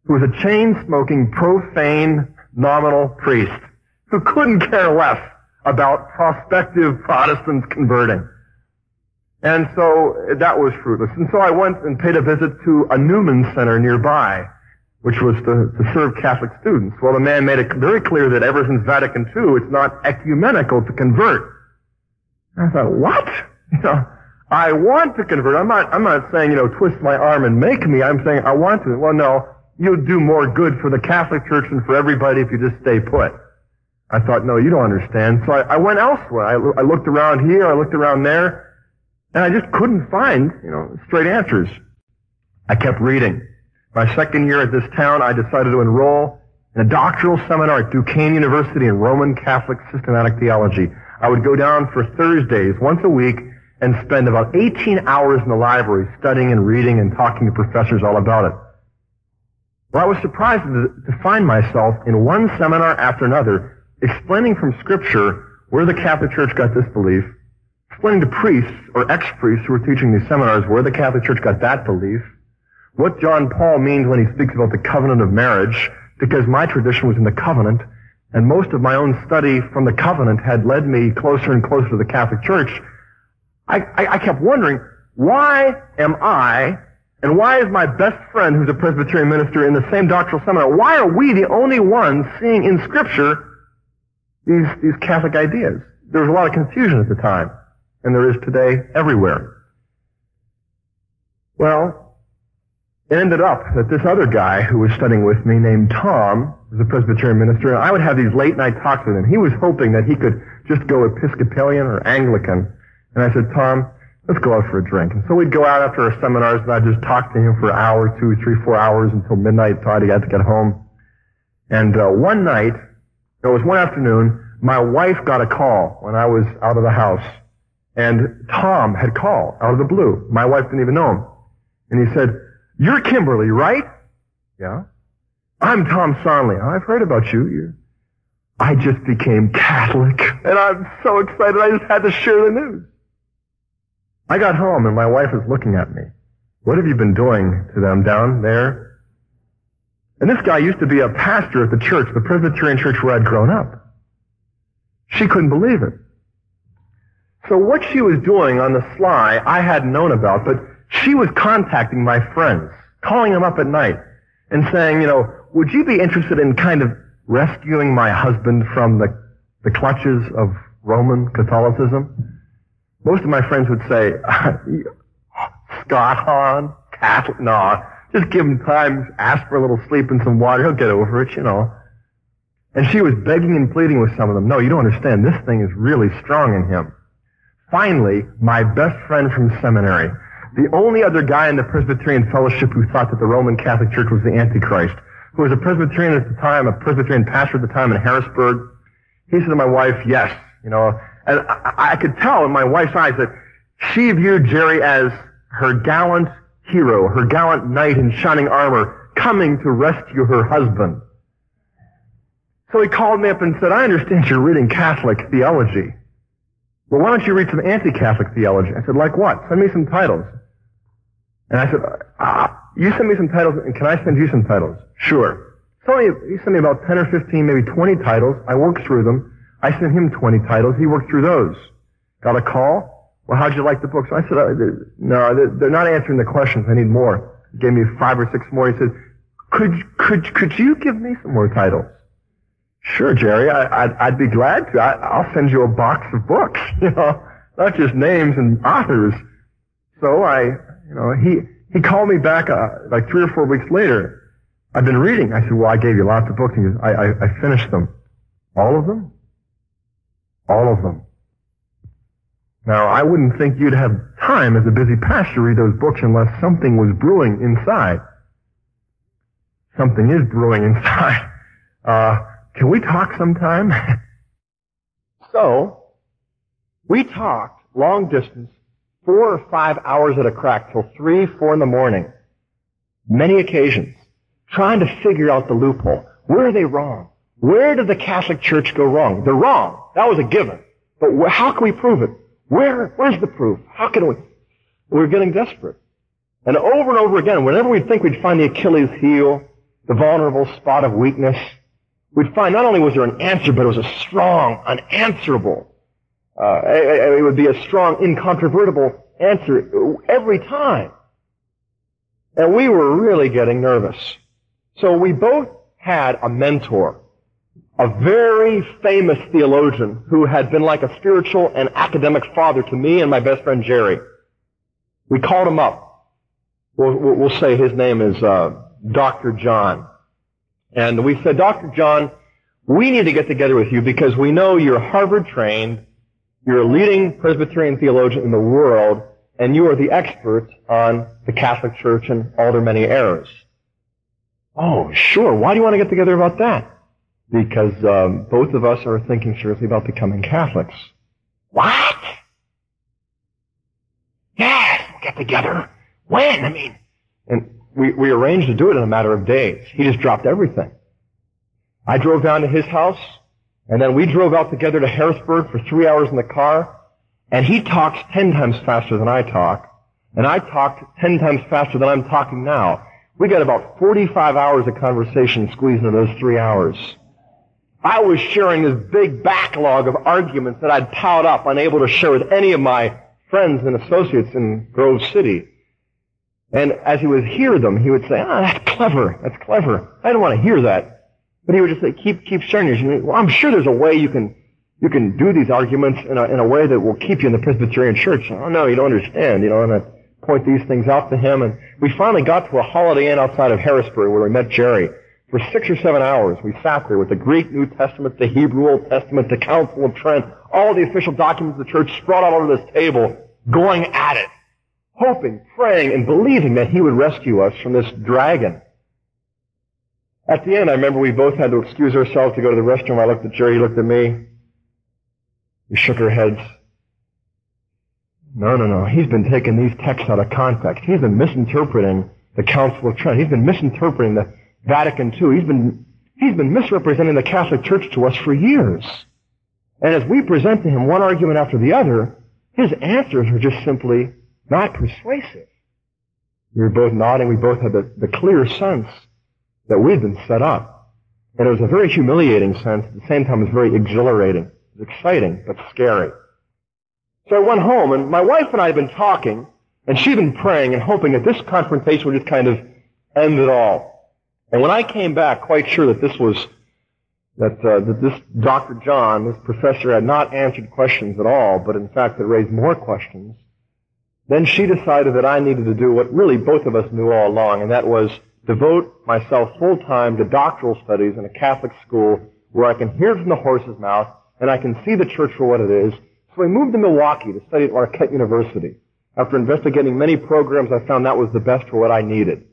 who was a chain-smoking, profane, nominal priest, who couldn't care less about prospective Protestants converting. And so that was fruitless. And so I went and paid a visit to a Newman Center nearby, which was to, to serve Catholic students. Well, the man made it very clear that ever since Vatican II, it's not ecumenical to convert. I thought, what? Know, I want to convert. I'm not, I'm not saying, you know, twist my arm and make me. I'm saying I want to. Well, no, you'll do more good for the Catholic Church and for everybody if you just stay put. I thought, no, you don't understand. So I, I went elsewhere. I, I looked around here, I looked around there, and I just couldn't find, you know, straight answers. I kept reading. My second year at this town, I decided to enroll in a doctoral seminar at Duquesne University in Roman Catholic Systematic Theology. I would go down for Thursdays, once a week, and spend about 18 hours in the library studying and reading and talking to professors all about it. Well, I was surprised to, find myself in one seminar after another explaining from Scripture where the Catholic Church got this belief, explaining to priests or ex-priests who were teaching these seminars where the Catholic Church got that belief, what John Paul means when he speaks about the covenant of marriage, because my tradition was in the covenant, and most of my own study from the covenant had led me closer and closer to the Catholic Church, I, I, I kept wondering, why am I, and why is my best friend who's a Presbyterian minister in the same doctrinal seminar, why are we the only ones seeing in Scripture these, these Catholic ideas? There was a lot of confusion at the time, and there is today everywhere. Well, it ended up that this other guy who was studying with me named Tom was a Presbyterian minister, and I would have these late night talks with him. He was hoping that he could just go Episcopalian or Anglican. And I said, Tom, let's go out for a drink. And so we'd go out after our seminars and I'd just talk to him for an hour, two, three, four hours until midnight until I had to get home. And uh, one night, it was one afternoon, my wife got a call when I was out of the house. And Tom had called out of the blue. My wife didn't even know him. And he said, you're Kimberly, right? Yeah. I'm Tom Sonley. I've heard about you. You're... I just became Catholic. And I'm so excited I just had to share the news. I got home and my wife was looking at me. What have you been doing to them down there? And this guy used to be a pastor at the church, the Presbyterian church where I'd grown up. She couldn't believe it. So what she was doing on the sly, I hadn't known about, but she was contacting my friends, calling them up at night and saying, you know, would you be interested in kind of rescuing my husband from the, the clutches of Roman Catholicism? Most of my friends would say, Scott Hahn, Catholic, no, just give him time, ask for a little sleep and some water, he'll get over it, you know. And she was begging and pleading with some of them, no, you don't understand, this thing is really strong in him. Finally, my best friend from seminary, the only other guy in the Presbyterian fellowship who thought that the Roman Catholic Church was the Antichrist, who was a Presbyterian at the time, a Presbyterian pastor at the time in Harrisburg, he said to my wife, yes, you know, and I, I could tell in my wife's eyes that she viewed Jerry as her gallant hero, her gallant knight in shining armor, coming to rescue her husband. So he called me up and said, I understand you're reading Catholic theology. Well, why don't you read some anti-Catholic theology? I said, like what? Send me some titles. And I said, ah, you send me some titles, and can I send you some titles? Sure. So he sent me about 10 or 15, maybe 20 titles. I worked through them. I sent him 20 titles. He worked through those. Got a call. Well, how'd you like the books? I said, uh, no, they're not answering the questions. I need more. He gave me five or six more. He said, could, could, could you give me some more titles? Sure, Jerry. I, would I'd be glad to. I, will send you a box of books, you know, not just names and authors. So I, you know, he, he called me back, uh, like three or four weeks later. I've been reading. I said, well, I gave you lots of books. He goes, I, I, I finished them. All of them? All of them. Now, I wouldn't think you'd have time as a busy pastor to read those books unless something was brewing inside. Something is brewing inside. Uh, can we talk sometime? so, we talked long distance, four or five hours at a crack till three, four in the morning. Many occasions. Trying to figure out the loophole. Where are they wrong? Where did the Catholic Church go wrong? They're wrong. That was a given. But how can we prove it? Where, where's the proof? How can we? We're getting desperate. And over and over again, whenever we think we'd find the Achilles heel, the vulnerable spot of weakness, we'd find not only was there an answer, but it was a strong, unanswerable, uh, it would be a strong, incontrovertible answer every time. And we were really getting nervous. So we both had a mentor a very famous theologian who had been like a spiritual and academic father to me and my best friend Jerry. We called him up. We'll, we'll say his name is uh, Dr. John. And we said, Dr. John, we need to get together with you because we know you're Harvard trained, you're a leading Presbyterian theologian in the world, and you are the expert on the Catholic Church and all their many errors. Oh, sure. Why do you want to get together about that? Because um, both of us are thinking seriously about becoming Catholics. What? Yes, we'll get together. When? I mean, and we, we arranged to do it in a matter of days. He just dropped everything. I drove down to his house, and then we drove out together to Harrisburg for three hours in the car, And he talks ten times faster than I talk, and I talked ten times faster than I'm talking now. We got about 45 hours of conversation squeezed into those three hours. I was sharing this big backlog of arguments that I'd piled up, unable to share with any of my friends and associates in Grove City. And as he would hear them, he would say, ah, that's clever, that's clever. I don't want to hear that. But he would just say, keep, keep sharing yours. Well, I'm sure there's a way you can, you can do these arguments in a, in a way that will keep you in the Presbyterian church. Oh no, you don't understand, you know, and I point these things out to him. And we finally got to a Holiday Inn outside of Harrisburg where we met Jerry. For six or seven hours, we sat there with the Greek New Testament, the Hebrew Old Testament, the Council of Trent, all the official documents of the church spread out over this table, going at it, hoping, praying, and believing that he would rescue us from this dragon. At the end, I remember we both had to excuse ourselves to go to the restroom. I looked at Jerry, he looked at me. We shook our heads. No, no, no. He's been taking these texts out of context. He's been misinterpreting the Council of Trent. He's been misinterpreting the Vatican II. He's been, he's been misrepresenting the Catholic Church to us for years. And as we present to him one argument after the other, his answers are just simply not persuasive. We were both nodding. We both had the, the clear sense that we'd been set up. And it was a very humiliating sense. At the same time, it was very exhilarating. It was exciting, but scary. So I went home, and my wife and I had been talking, and she'd been praying and hoping that this confrontation would just kind of end it all. And when I came back, quite sure that this was that, uh, that this Dr. John, this professor, had not answered questions at all, but in fact had raised more questions, then she decided that I needed to do what really both of us knew all along, and that was devote myself full time to doctoral studies in a Catholic school where I can hear from the horse's mouth and I can see the church for what it is, so I moved to Milwaukee to study at Marquette University. After investigating many programs, I found that was the best for what I needed.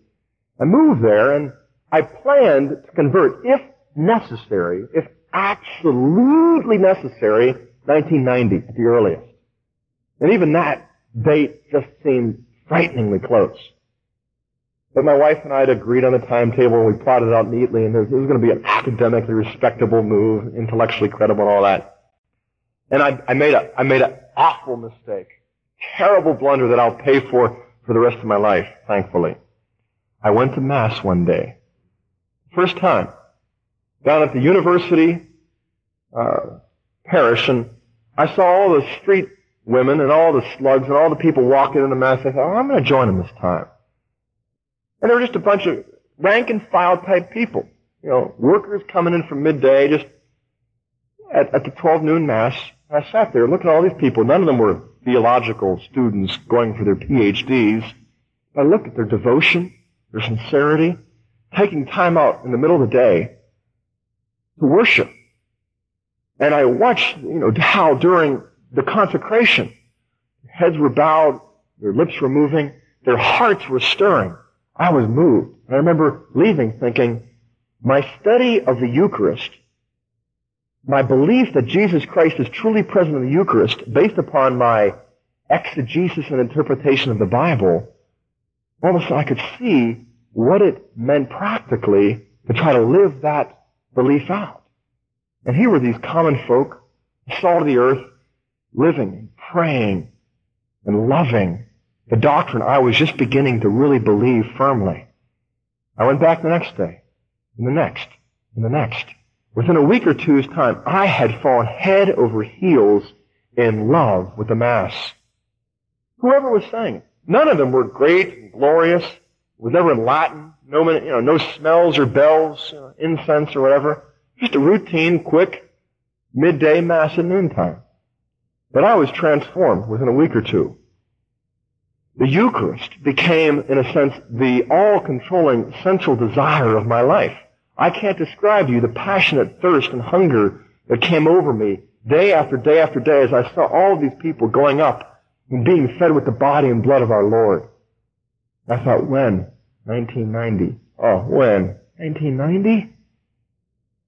I moved there and I planned to convert, if necessary, if absolutely necessary, 1990 at the earliest. And even that date just seemed frighteningly close. But my wife and I had agreed on a timetable and we plotted it out neatly and it was going to be an academically respectable move, intellectually credible and all that. And I, I made a, I made an awful mistake. Terrible blunder that I'll pay for for the rest of my life, thankfully. I went to Mass one day. First time. Down at the university, uh, parish, and I saw all the street women and all the slugs and all the people walking in the Mass. I thought, oh, I'm going to join them this time. And there were just a bunch of rank and file type people. You know, workers coming in from midday, just at, at the 12 noon Mass, And I sat there looking at all these people. None of them were theological students going for their PhDs. I looked at their devotion, their sincerity, taking time out in the middle of the day to worship. And I watched, you know, how during the consecration, heads were bowed, their lips were moving, their hearts were stirring. I was moved. I remember leaving thinking, my study of the Eucharist my belief that Jesus Christ is truly present in the Eucharist, based upon my exegesis and interpretation of the Bible, all of a sudden I could see what it meant practically to try to live that belief out. And here were these common folk, salt of the earth, living, praying, and loving the doctrine I was just beginning to really believe firmly. I went back the next day, and the next, and the next. Within a week or two's time, I had fallen head over heels in love with the Mass. Whoever was saying it. None of them were great and glorious. Was never in Latin. No, you know, no smells or bells, you know, incense or whatever. Just a routine, quick, midday Mass at noontime. But I was transformed within a week or two. The Eucharist became, in a sense, the all-controlling central desire of my life. I can't describe to you the passionate thirst and hunger that came over me day after day after day as I saw all these people going up and being fed with the body and blood of our Lord. I thought, when? 1990. Oh, when? 1990?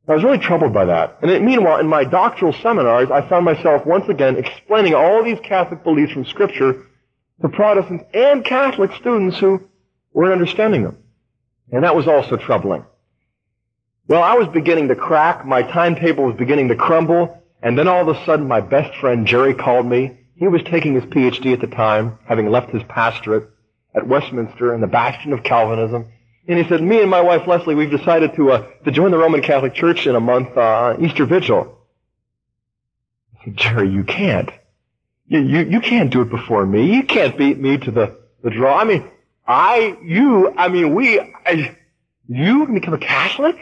I was really troubled by that. And meanwhile, in my doctoral seminars, I found myself once again explaining all these Catholic beliefs from Scripture to Protestants and Catholic students who weren't understanding them. And that was also troubling. Well, I was beginning to crack. My timetable was beginning to crumble. And then all of a sudden, my best friend Jerry called me. He was taking his PhD at the time, having left his pastorate at Westminster and the bastion of Calvinism. And he said, me and my wife Leslie, we've decided to, uh, to join the Roman Catholic Church in a month, uh, Easter Vigil. I said, Jerry, you can't. You, you, you can't do it before me. You can't beat me to the, the draw. I mean, I, you, I mean, we, I, you can become a Catholic?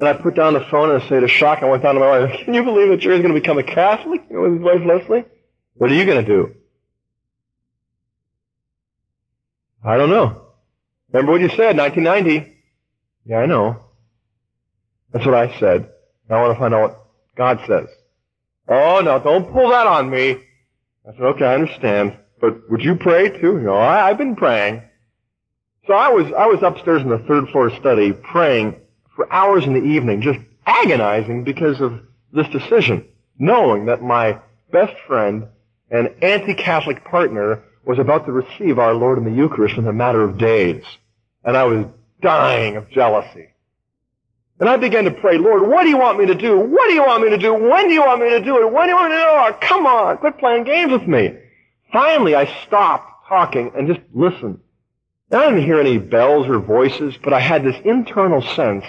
And I put down the phone and I said, to shock, I went down to my wife, can you believe that Jerry's going to become a Catholic with his wife Leslie? What are you going to do? I don't know. Remember what you said, 1990? Yeah, I know. That's what I said. I want to find out what God says. Oh, no, don't pull that on me. I said, okay, I understand. But would you pray too? Know, I, I've been praying. So I was, I was upstairs in the third floor study praying for hours in the evening, just agonizing because of this decision, knowing that my best friend and anti-Catholic partner was about to receive our Lord in the Eucharist in a matter of days. And I was dying of jealousy. And I began to pray, Lord, what do you want me to do? What do you want me to do? When do you want me to do it? When do you want me to do it? Oh, come on, quit playing games with me. Finally, I stopped talking and just listened. And I didn't hear any bells or voices, but I had this internal sense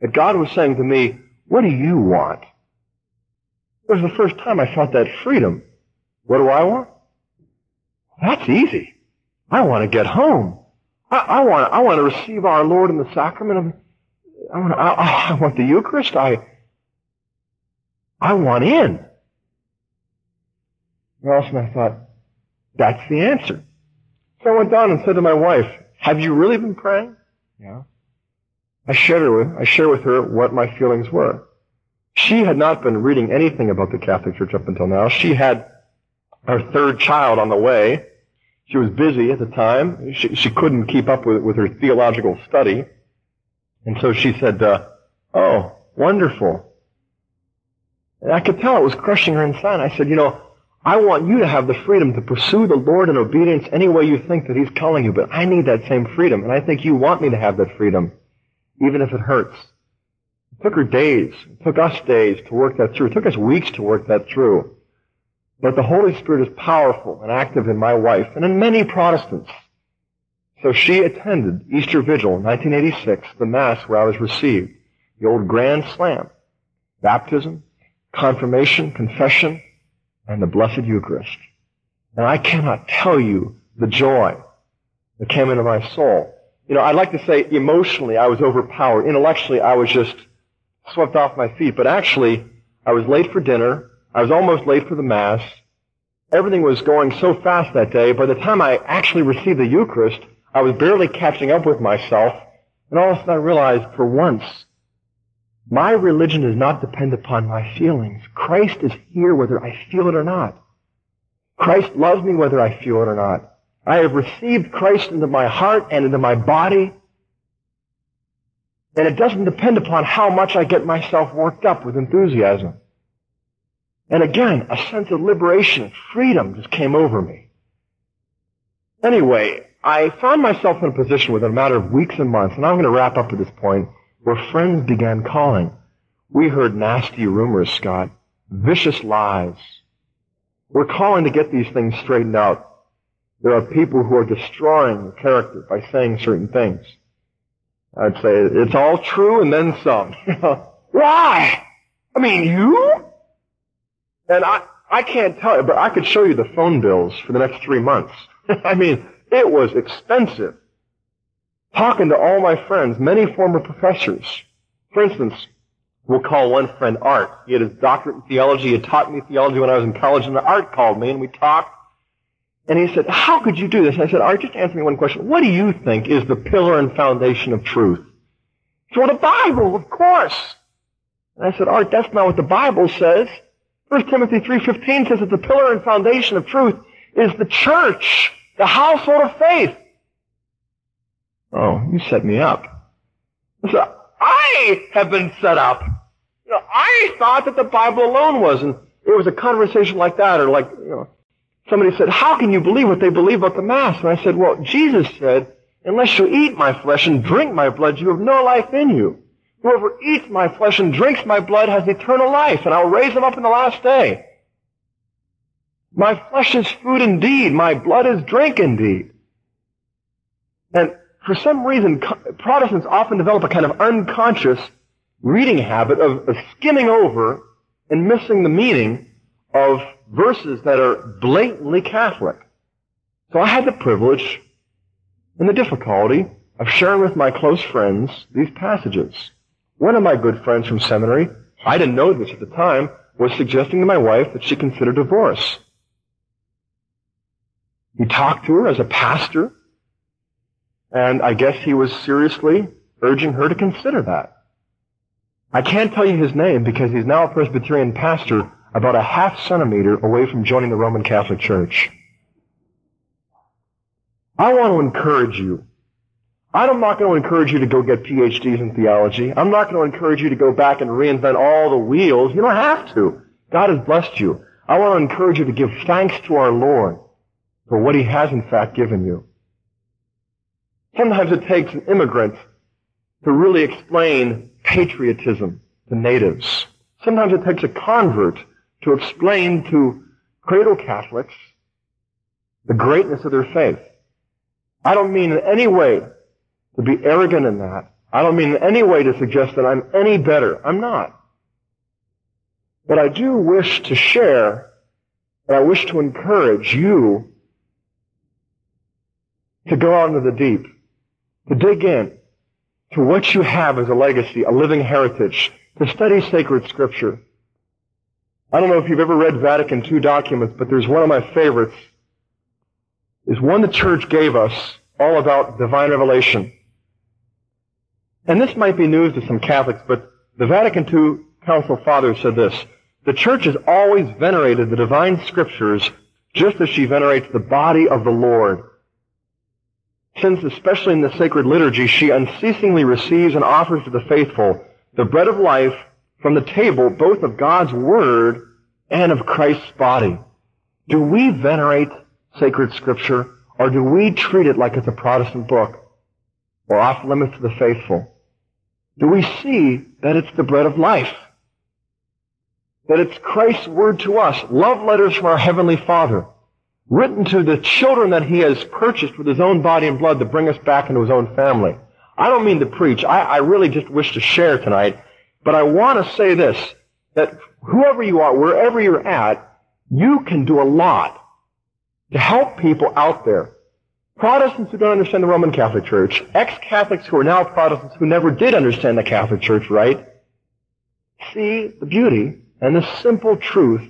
that God was saying to me, what do you want? It was the first time I felt that freedom. What do I want? That's easy. I want to get home. I, I want, I want to receive our Lord in the sacrament of, I want, I, I want the Eucharist. I, I want in. And all of a sudden I thought, that's the answer. So I went down and said to my wife, have you really been praying? Yeah. I shared, with, I shared with her what my feelings were. She had not been reading anything about the Catholic Church up until now. She had her third child on the way. She was busy at the time. She, she couldn't keep up with, with her theological study. And so she said, uh, oh, wonderful. And I could tell it was crushing her inside. I said, you know, I want you to have the freedom to pursue the Lord in obedience any way you think that He's calling you, but I need that same freedom, and I think you want me to have that freedom, even if it hurts. It took her days, it took us days to work that through. It took us weeks to work that through. But the Holy Spirit is powerful and active in my wife and in many Protestants. So she attended Easter Vigil in 1986, the Mass where I was received. The old Grand Slam. Baptism, confirmation, confession, and the Blessed Eucharist. And I cannot tell you the joy that came into my soul. You know, I'd like to say emotionally I was overpowered. Intellectually I was just swept off my feet. But actually, I was late for dinner. I was almost late for the Mass. Everything was going so fast that day. By the time I actually received the Eucharist, I was barely catching up with myself. And all of a sudden I realized, for once, my religion does not depend upon my feelings. Christ is here whether I feel it or not. Christ loves me whether I feel it or not. I have received Christ into my heart and into my body. And it doesn't depend upon how much I get myself worked up with enthusiasm. And again, a sense of liberation freedom just came over me. Anyway, I found myself in a position within a matter of weeks and months, and I'm going to wrap up at this point, where friends began calling. We heard nasty rumors, Scott. Vicious lies. We're calling to get these things straightened out. There are people who are destroying your character by saying certain things. I'd say it's all true and then some. Why? I mean, you? And I, I can't tell you, but I could show you the phone bills for the next three months. I mean, it was expensive. Talking to all my friends, many former professors. For instance, we'll call one friend Art. He had his doctorate in theology. He had taught me theology when I was in college, and Art called me, and we talked. And he said, how could you do this? And I said, Art, just answer me one question. What do you think is the pillar and foundation of truth? So the Bible, of course. And I said, Art, that's not what the Bible says. 1 Timothy 3.15 says that the pillar and foundation of truth is the church, the household of faith. Oh, you set me up. So I have been set up. You know, I thought that the Bible alone was, and it was a conversation like that, or like, you know, somebody said, how can you believe what they believe about the Mass? And I said, well, Jesus said, unless you eat my flesh and drink my blood, you have no life in you. Whoever eats my flesh and drinks my blood has eternal life, and I'll raise him up in the last day. My flesh is food indeed. My blood is drink indeed. And for some reason, Protestants often develop a kind of unconscious reading habit of, of skimming over and missing the meaning of verses that are blatantly Catholic. So I had the privilege and the difficulty of sharing with my close friends these passages. One of my good friends from seminary, I didn't know this at the time, was suggesting to my wife that she consider divorce. He talked to her as a pastor, and I guess he was seriously urging her to consider that. I can't tell you his name because he's now a Presbyterian pastor about a half centimeter away from joining the Roman Catholic Church. I want to encourage you. I'm not going to encourage you to go get PhDs in theology. I'm not going to encourage you to go back and reinvent all the wheels. You don't have to. God has blessed you. I want to encourage you to give thanks to our Lord for what He has in fact given you. Sometimes it takes an immigrant to really explain patriotism to natives. Sometimes it takes a convert to explain to cradle Catholics the greatness of their faith. I don't mean in any way to be arrogant in that. I don't mean in any way to suggest that I'm any better. I'm not. But I do wish to share and I wish to encourage you to go out into the deep, to dig in to what you have as a legacy, a living heritage, to study sacred scripture. I don't know if you've ever read Vatican II documents, but there's one of my favorites is one the church gave us all about divine revelation. And this might be news to some Catholics, but the Vatican II Council Fathers said this. The church has always venerated the divine scriptures just as she venerates the body of the Lord. Since, especially in the sacred liturgy, she unceasingly receives and offers to the faithful the bread of life from the table both of God's Word and of Christ's body. Do we venerate sacred scripture, or do we treat it like it's a Protestant book, or off limits to the faithful? Do we see that it's the bread of life? That it's Christ's word to us, love letters from our Heavenly Father, written to the children that He has purchased with His own body and blood to bring us back into His own family. I don't mean to preach. I, I really just wish to share tonight, but I want to say this, that whoever you are, wherever you're at, you can do a lot to help people out there. Protestants who don't understand the Roman Catholic Church, ex-Catholics who are now Protestants who never did understand the Catholic Church right, see the beauty and the simple truth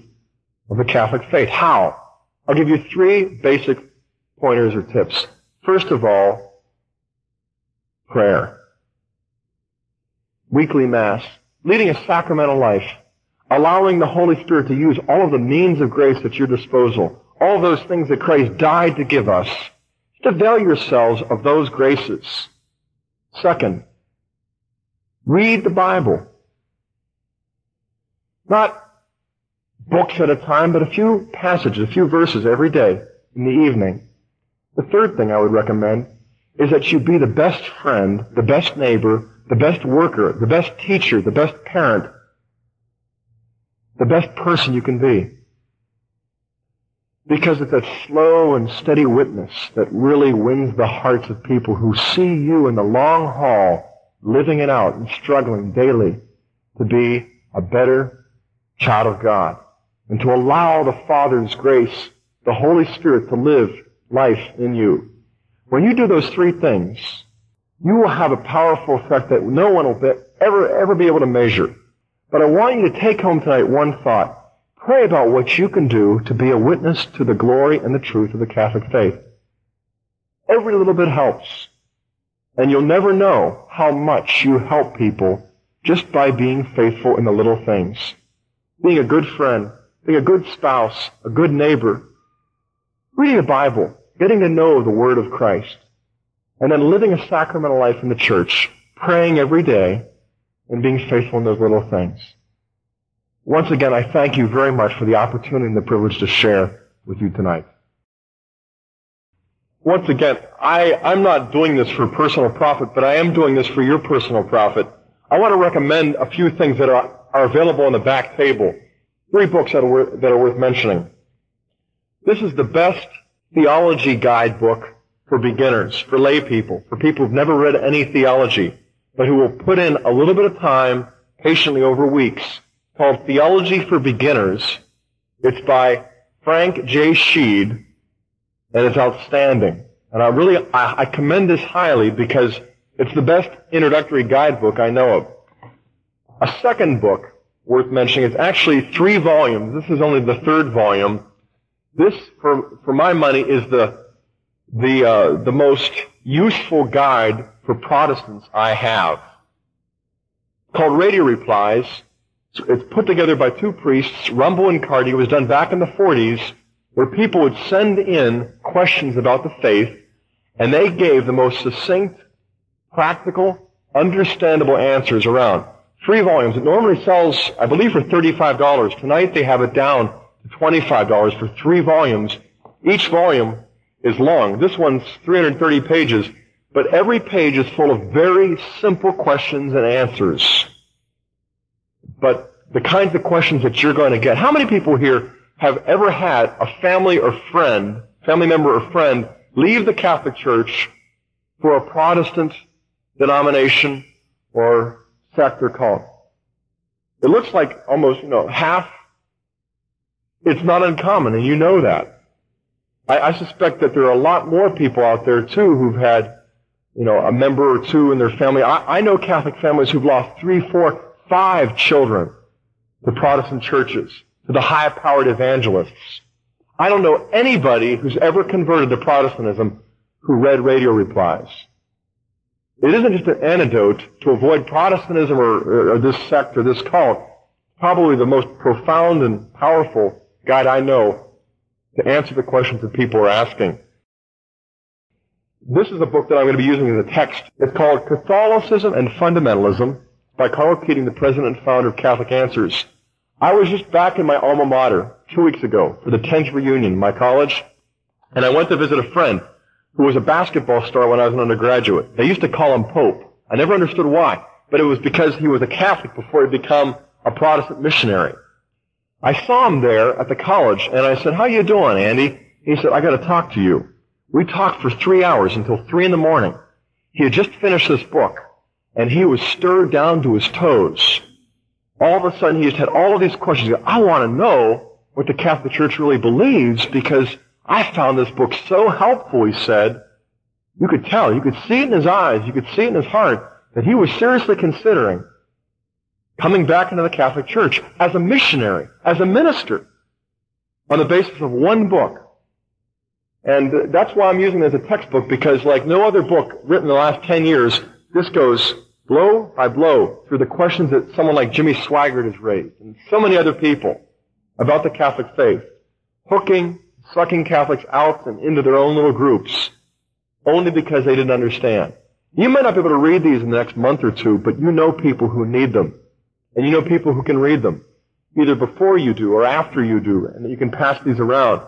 of the Catholic faith. How? I'll give you three basic pointers or tips. First of all, prayer. Weekly Mass. Leading a sacramental life. Allowing the Holy Spirit to use all of the means of grace at your disposal all those things that Christ died to give us, to avail yourselves of those graces. Second, read the Bible. Not books at a time, but a few passages, a few verses every day in the evening. The third thing I would recommend is that you be the best friend, the best neighbor, the best worker, the best teacher, the best parent, the best person you can be. Because it's a slow and steady witness that really wins the hearts of people who see you in the long haul, living it out and struggling daily to be a better child of God and to allow the Father's grace, the Holy Spirit to live life in you. When you do those three things, you will have a powerful effect that no one will ever, ever be able to measure. But I want you to take home tonight one thought. Pray about what you can do to be a witness to the glory and the truth of the Catholic faith. Every little bit helps. And you'll never know how much you help people just by being faithful in the little things. Being a good friend, being a good spouse, a good neighbor, reading the Bible, getting to know the Word of Christ, and then living a sacramental life in the church, praying every day, and being faithful in those little things. Once again, I thank you very much for the opportunity and the privilege to share with you tonight. Once again, I, I'm not doing this for personal profit, but I am doing this for your personal profit. I want to recommend a few things that are, are available on the back table. Three books that are, that are worth mentioning. This is the best theology guidebook for beginners, for lay people, for people who've never read any theology, but who will put in a little bit of time patiently over weeks called Theology for Beginners. It's by Frank J. Sheed, and it's outstanding. And I really, I, I commend this highly because it's the best introductory guidebook I know of. A second book worth mentioning is actually three volumes. This is only the third volume. This, for, for my money, is the, the, uh, the most useful guide for Protestants I have. Called Radio Replies. It's put together by two priests, Rumble and Carty. It was done back in the 40s, where people would send in questions about the faith, and they gave the most succinct, practical, understandable answers around. Three volumes. It normally sells, I believe, for $35. Tonight they have it down to $25 for three volumes. Each volume is long. This one's 330 pages, but every page is full of very simple questions and answers. But the kinds of questions that you're going to get. How many people here have ever had a family or friend, family member or friend, leave the Catholic Church for a Protestant denomination or sect or cult? It looks like almost, you know, half. It's not uncommon, and you know that. I, I suspect that there are a lot more people out there too who've had, you know, a member or two in their family. I, I know Catholic families who've lost three, four, five children to Protestant churches, to the high-powered evangelists. I don't know anybody who's ever converted to Protestantism who read radio replies. It isn't just an antidote to avoid Protestantism or, or this sect or this cult. Probably the most profound and powerful guide I know to answer the questions that people are asking. This is a book that I'm going to be using as a text. It's called Catholicism and Fundamentalism by Karl Keating, the president and founder of Catholic Answers. I was just back in my alma mater two weeks ago for the 10th reunion in my college, and I went to visit a friend who was a basketball star when I was an undergraduate. They used to call him Pope. I never understood why, but it was because he was a Catholic before he became a Protestant missionary. I saw him there at the college, and I said, how you doing, Andy? He said, I gotta talk to you. We talked for three hours until three in the morning. He had just finished this book, and he was stirred down to his toes. All of a sudden, he just had all of these questions. I want to know what the Catholic Church really believes because I found this book so helpful, he said. You could tell, you could see it in his eyes, you could see it in his heart that he was seriously considering coming back into the Catholic Church as a missionary, as a minister, on the basis of one book. And that's why I'm using it as a textbook because like no other book written in the last 10 years, this goes blow by blow through the questions that someone like Jimmy Swaggart has raised and so many other people about the Catholic faith, hooking, sucking Catholics out and into their own little groups only because they didn't understand. You might not be able to read these in the next month or two, but you know people who need them. And you know people who can read them, either before you do or after you do, and that you can pass these around.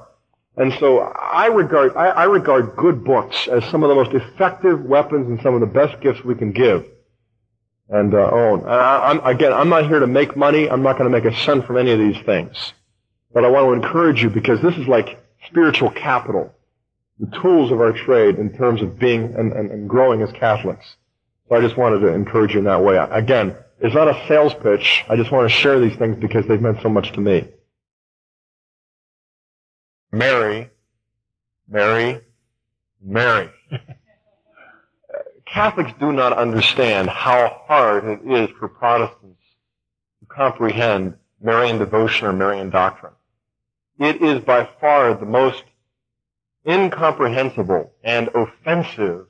And so I regard, I, I regard good books as some of the most effective weapons and some of the best gifts we can give and uh, own. I, I'm, again, I'm not here to make money. I'm not going to make a cent from any of these things. But I want to encourage you because this is like spiritual capital, the tools of our trade in terms of being and, and, and growing as Catholics. So I just wanted to encourage you in that way. Again, it's not a sales pitch. I just want to share these things because they've meant so much to me. Mary, Mary, Mary. Catholics do not understand how hard it is for Protestants to comprehend Marian devotion or Marian doctrine. It is by far the most incomprehensible and offensive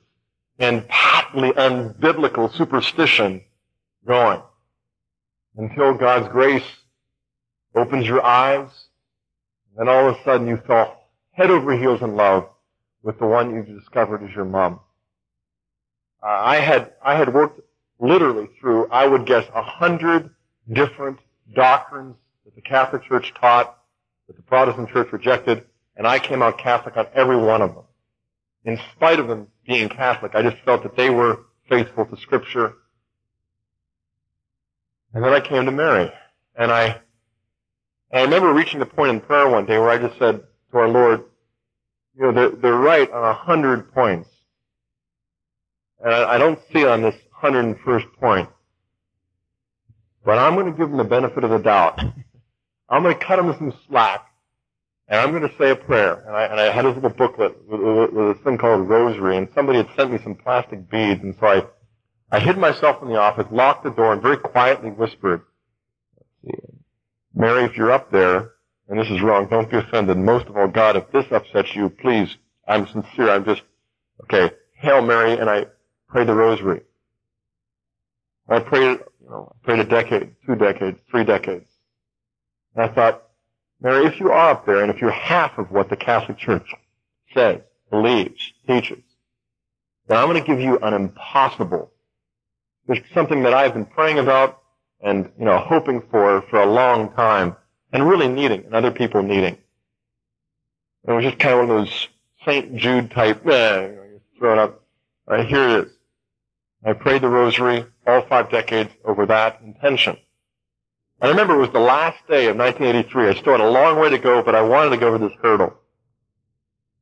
and patently unbiblical superstition going until God's grace opens your eyes, and then all of a sudden you fall head over heels in love with the one you've discovered is your mom. Uh, I had I had worked literally through I would guess a hundred different doctrines that the Catholic Church taught, that the Protestant Church rejected, and I came out Catholic on every one of them. In spite of them being Catholic, I just felt that they were faithful to Scripture. And then I came to Mary, and I and I remember reaching the point in prayer one day where I just said to our Lord, you know, they're, they're right on a hundred points. And I, I don't see on this 101st point. But I'm going to give them the benefit of the doubt. I'm going to cut them some slack. And I'm going to say a prayer. And I, and I had this little booklet with, with, with this thing called a rosary. And somebody had sent me some plastic beads. And so I, I hid myself in the office, locked the door, and very quietly whispered, Mary, if you're up there, and this is wrong, don't be offended. Most of all, God, if this upsets you, please, I'm sincere. I'm just, okay, Hail Mary, and I pray the rosary. I prayed, you know, I prayed a decade, two decades, three decades. And I thought, Mary, if you are up there, and if you're half of what the Catholic Church says, believes, teaches, then I'm going to give you an impossible, there's something that I've been praying about and, you know, hoping for for a long time and really needing, and other people needing. It was just kind of one of those St. Jude type, eh, you're up. All right, here it is. I prayed the rosary all five decades over that intention. I remember it was the last day of 1983. I still had a long way to go, but I wanted to go over this hurdle.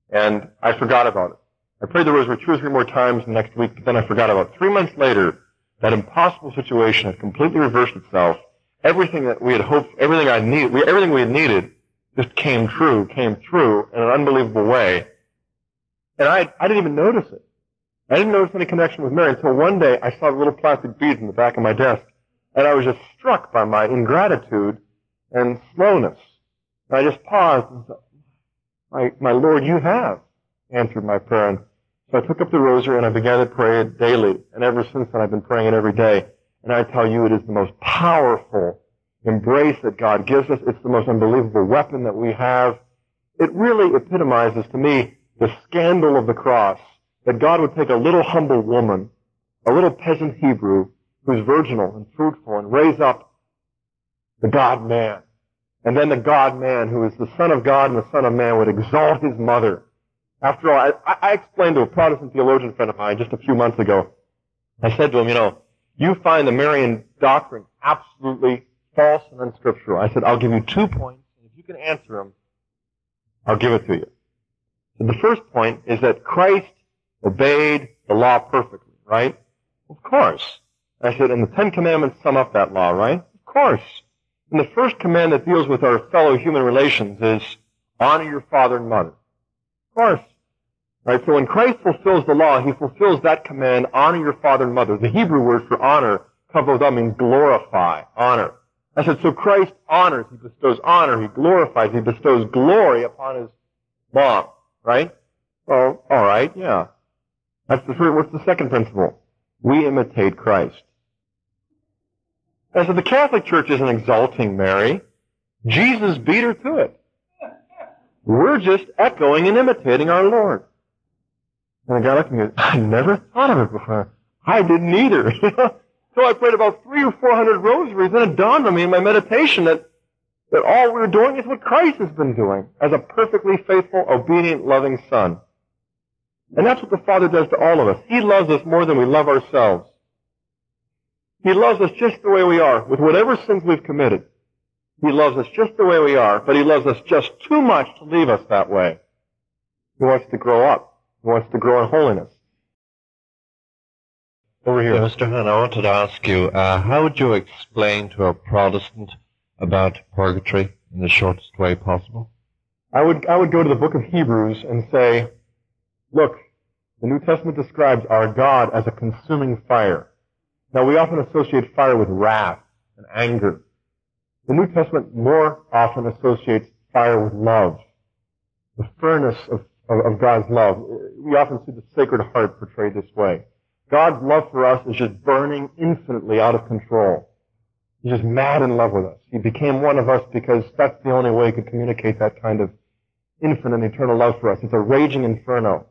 And I forgot about it. I prayed the rosary two or three more times next week, but then I forgot about it. Three months later, that impossible situation had completely reversed itself. Everything that we had hoped, everything I needed, everything we had needed just came true, came through in an unbelievable way. And I, I didn't even notice it. I didn't notice any connection with Mary until one day I saw the little plastic beads in the back of my desk. And I was just struck by my ingratitude and slowness. And I just paused and said, my, my Lord, you have answered my prayer. So I took up the rosary and I began to pray it daily. And ever since then, I've been praying it every day. And I tell you, it is the most powerful embrace that God gives us. It's the most unbelievable weapon that we have. It really epitomizes to me the scandal of the cross. That God would take a little humble woman, a little peasant Hebrew, who's virginal and fruitful, and raise up the God man. And then the God man, who is the Son of God and the Son of Man, would exalt his mother after all, I, I explained to a Protestant theologian friend of mine just a few months ago, I said to him, you know, you find the Marian doctrine absolutely false and unscriptural. I said, I'll give you two points, and if you can answer them, I'll give it to you. So the first point is that Christ obeyed the law perfectly, right? Of course. I said, and the Ten Commandments sum up that law, right? Of course. And the first command that deals with our fellow human relations is honor your father and mother. Of course. Right? So when Christ fulfills the law, he fulfills that command, honor your father and mother. The Hebrew word for honor, kavodah, means glorify, honor. I said, so Christ honors, he bestows honor, he glorifies, he bestows glory upon his mom, right? Well, alright, yeah. That's the what's the second principle? We imitate Christ. And so the Catholic Church isn't exalting Mary. Jesus beat her to it. We're just echoing and imitating our Lord. And the guy looked at me and goes, I never thought of it before. I didn't either. so I prayed about three or four hundred rosaries, and it dawned on me in my meditation that, that all we were doing is what Christ has been doing as a perfectly faithful, obedient, loving Son. And that's what the Father does to all of us. He loves us more than we love ourselves. He loves us just the way we are, with whatever sins we've committed. He loves us just the way we are, but He loves us just too much to leave us that way. He wants to grow up wants to grow in holiness. Over here. Mr. Hahn, I wanted to ask you, uh, how would you explain to a Protestant about purgatory in the shortest way possible? I would, I would go to the book of Hebrews and say, look, the New Testament describes our God as a consuming fire. Now we often associate fire with wrath and anger. The New Testament more often associates fire with love. The furnace of of, of God's love. We often see the Sacred Heart portrayed this way. God's love for us is just burning infinitely out of control. He's just mad in love with us. He became one of us because that's the only way he could communicate that kind of infinite eternal love for us. It's a raging inferno.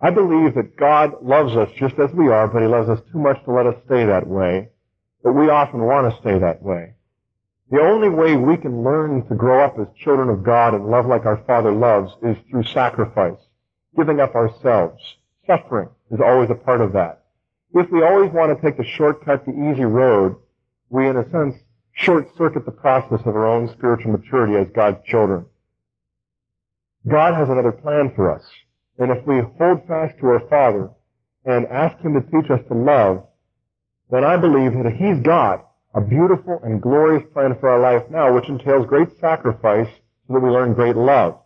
I believe that God loves us just as we are, but he loves us too much to let us stay that way. But we often want to stay that way. The only way we can learn to grow up as children of God and love like our Father loves is through sacrifice, giving up ourselves. Suffering is always a part of that. If we always want to take the shortcut, the easy road, we in a sense short circuit the process of our own spiritual maturity as God's children. God has another plan for us. And if we hold fast to our Father and ask Him to teach us to love, then I believe that He's got a beautiful and glorious plan for our life now, which entails great sacrifice so that we learn great love.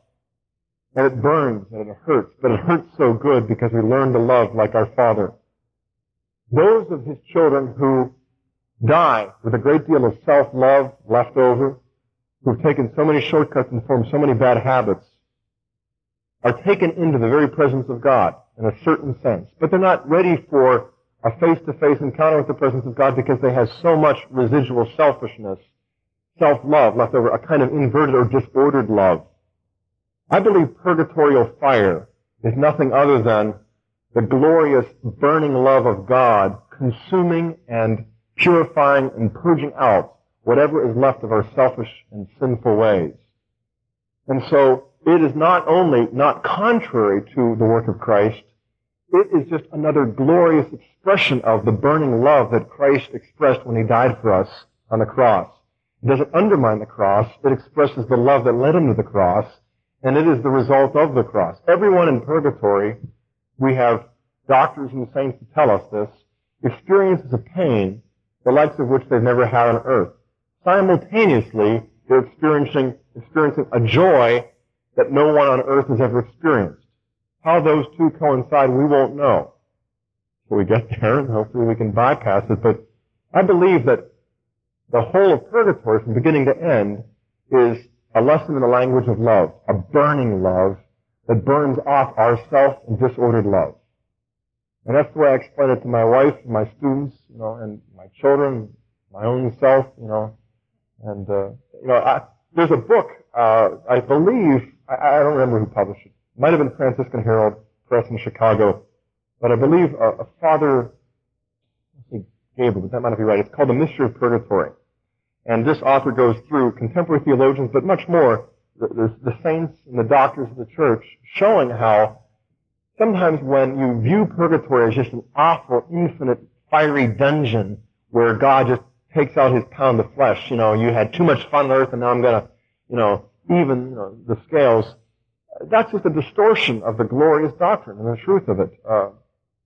And it burns and it hurts, but it hurts so good because we learn to love like our Father. Those of His children who die with a great deal of self-love left over, who've taken so many shortcuts and formed so many bad habits, are taken into the very presence of God in a certain sense. But they're not ready for a face-to-face encounter with the presence of God because they have so much residual selfishness, self-love left over, a kind of inverted or disordered love. I believe purgatorial fire is nothing other than the glorious burning love of God consuming and purifying and purging out whatever is left of our selfish and sinful ways. And so it is not only not contrary to the work of Christ, it is just another glorious expression of the burning love that Christ expressed when he died for us on the cross. It doesn't undermine the cross. It expresses the love that led him to the cross, and it is the result of the cross. Everyone in purgatory, we have doctors and saints to tell us this, experiences a pain the likes of which they've never had on earth. Simultaneously, they're experiencing, experiencing a joy that no one on earth has ever experienced. How those two coincide, we won't know. So we get there, and hopefully we can bypass it. But I believe that the whole of purgatory, from beginning to end, is a lesson in the language of love, a burning love that burns off our self and disordered love. And that's the way I explain it to my wife, and my students, you know, and my children, my own self, you know. And, uh, you know, I, there's a book, uh, I believe, I, I, don't remember who published it. Might have been Franciscan Herald Press in Chicago. But I believe a, a father, Gabriel, but that might not be right. It's called The Mystery of Purgatory. And this author goes through contemporary theologians, but much more, the, the, the saints and the doctors of the church, showing how sometimes when you view purgatory as just an awful, infinite, fiery dungeon where God just takes out his pound of flesh, you know, you had too much fun on earth and now I'm gonna, you know, even you know, the scales. That's just a distortion of the glorious doctrine and the truth of it. Uh,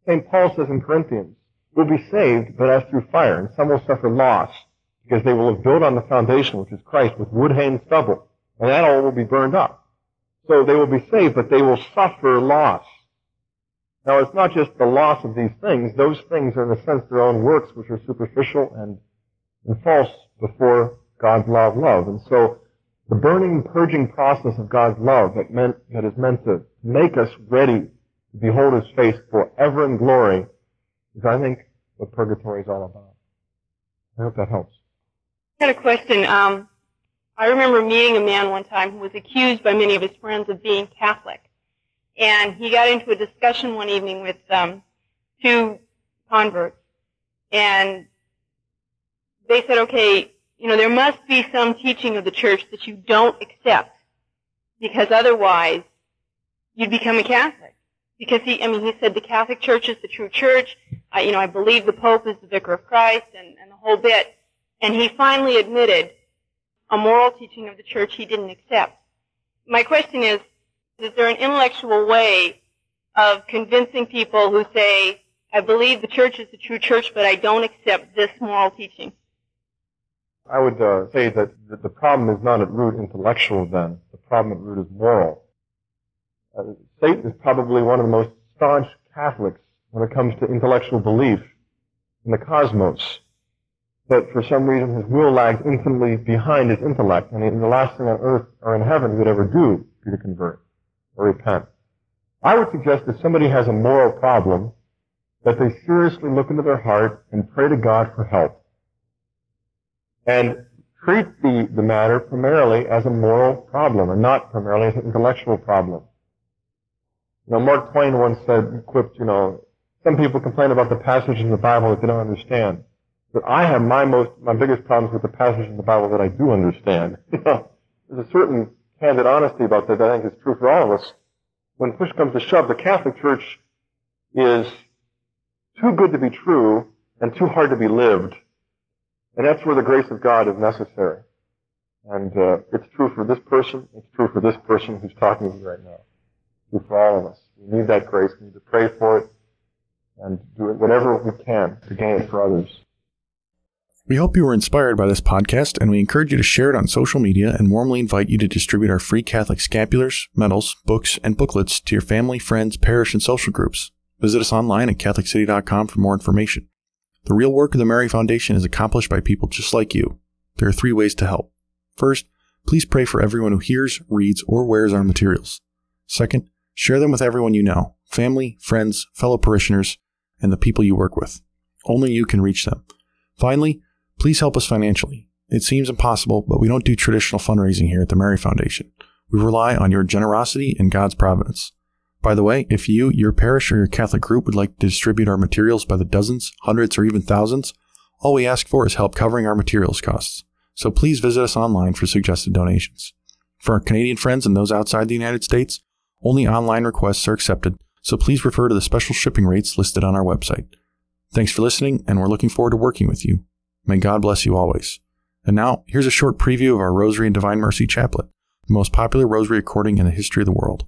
St. Paul says in Corinthians, we'll be saved, but as through fire, and some will suffer loss, because they will have built on the foundation, which is Christ, with wood, hay, and stubble, and that all will be burned up. So they will be saved, but they will suffer loss. Now, it's not just the loss of these things. Those things are, in a sense, their own works, which are superficial and, and false before God's law of love. And so, the burning, purging process of God's love that meant, that is meant to make us ready to behold His face forever in glory is, I think, what purgatory is all about. I hope that helps. I had a question. Um, I remember meeting a man one time who was accused by many of his friends of being Catholic and he got into a discussion one evening with um, two converts, and they said, okay, you know, there must be some teaching of the church that you don't accept, because otherwise you'd become a Catholic. Because he, I mean, he said the Catholic Church is the true church. I, you know, I believe the Pope is the Vicar of Christ, and, and the whole bit. And he finally admitted a moral teaching of the church he didn't accept. My question is, is there an intellectual way of convincing people who say, I believe the church is the true church, but I don't accept this moral teaching? I would uh, say that the problem is not at root intellectual then. The problem at root is moral. Uh, Satan is probably one of the most staunch Catholics when it comes to intellectual belief in the cosmos. But for some reason his will lags infinitely behind his intellect, and the last thing on earth or in heaven he would ever do be to convert or repent. I would suggest that somebody has a moral problem, that they seriously look into their heart and pray to God for help. And treat the, the matter primarily as a moral problem and not primarily as an intellectual problem. You know, Mark Twain once said, quipped, you know, some people complain about the passages in the Bible that they don't understand. But I have my most, my biggest problems with the passages in the Bible that I do understand. There's a certain candid honesty about that, I think is true for all of us. When push comes to shove, the Catholic Church is too good to be true and too hard to be lived. And that's where the grace of God is necessary. And uh, it's true for this person. It's true for this person who's talking to you right now. It's true for all of us. We need that grace. We need to pray for it and do it whatever we can to gain it for others. We hope you were inspired by this podcast, and we encourage you to share it on social media and warmly invite you to distribute our free Catholic scapulars, medals, books, and booklets to your family, friends, parish, and social groups. Visit us online at CatholicCity.com for more information. The real work of the Mary Foundation is accomplished by people just like you. There are three ways to help. First, please pray for everyone who hears, reads, or wears our materials. Second, share them with everyone you know family, friends, fellow parishioners, and the people you work with. Only you can reach them. Finally, please help us financially. It seems impossible, but we don't do traditional fundraising here at the Mary Foundation. We rely on your generosity and God's providence. By the way, if you, your parish, or your Catholic group would like to distribute our materials by the dozens, hundreds, or even thousands, all we ask for is help covering our materials costs. So please visit us online for suggested donations. For our Canadian friends and those outside the United States, only online requests are accepted, so please refer to the special shipping rates listed on our website. Thanks for listening, and we're looking forward to working with you. May God bless you always. And now, here's a short preview of our Rosary and Divine Mercy Chaplet, the most popular rosary recording in the history of the world.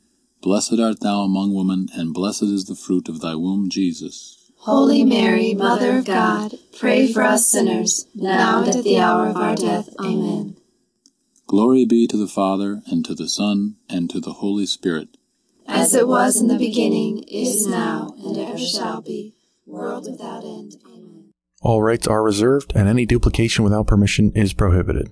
Blessed art thou among women, and blessed is the fruit of thy womb, Jesus. Holy Mary, Mother of God, pray for us sinners, now and at the hour of our death. Amen. Glory be to the Father, and to the Son, and to the Holy Spirit. As it was in the beginning, is now, and ever shall be, world without end. Amen. All rights are reserved, and any duplication without permission is prohibited.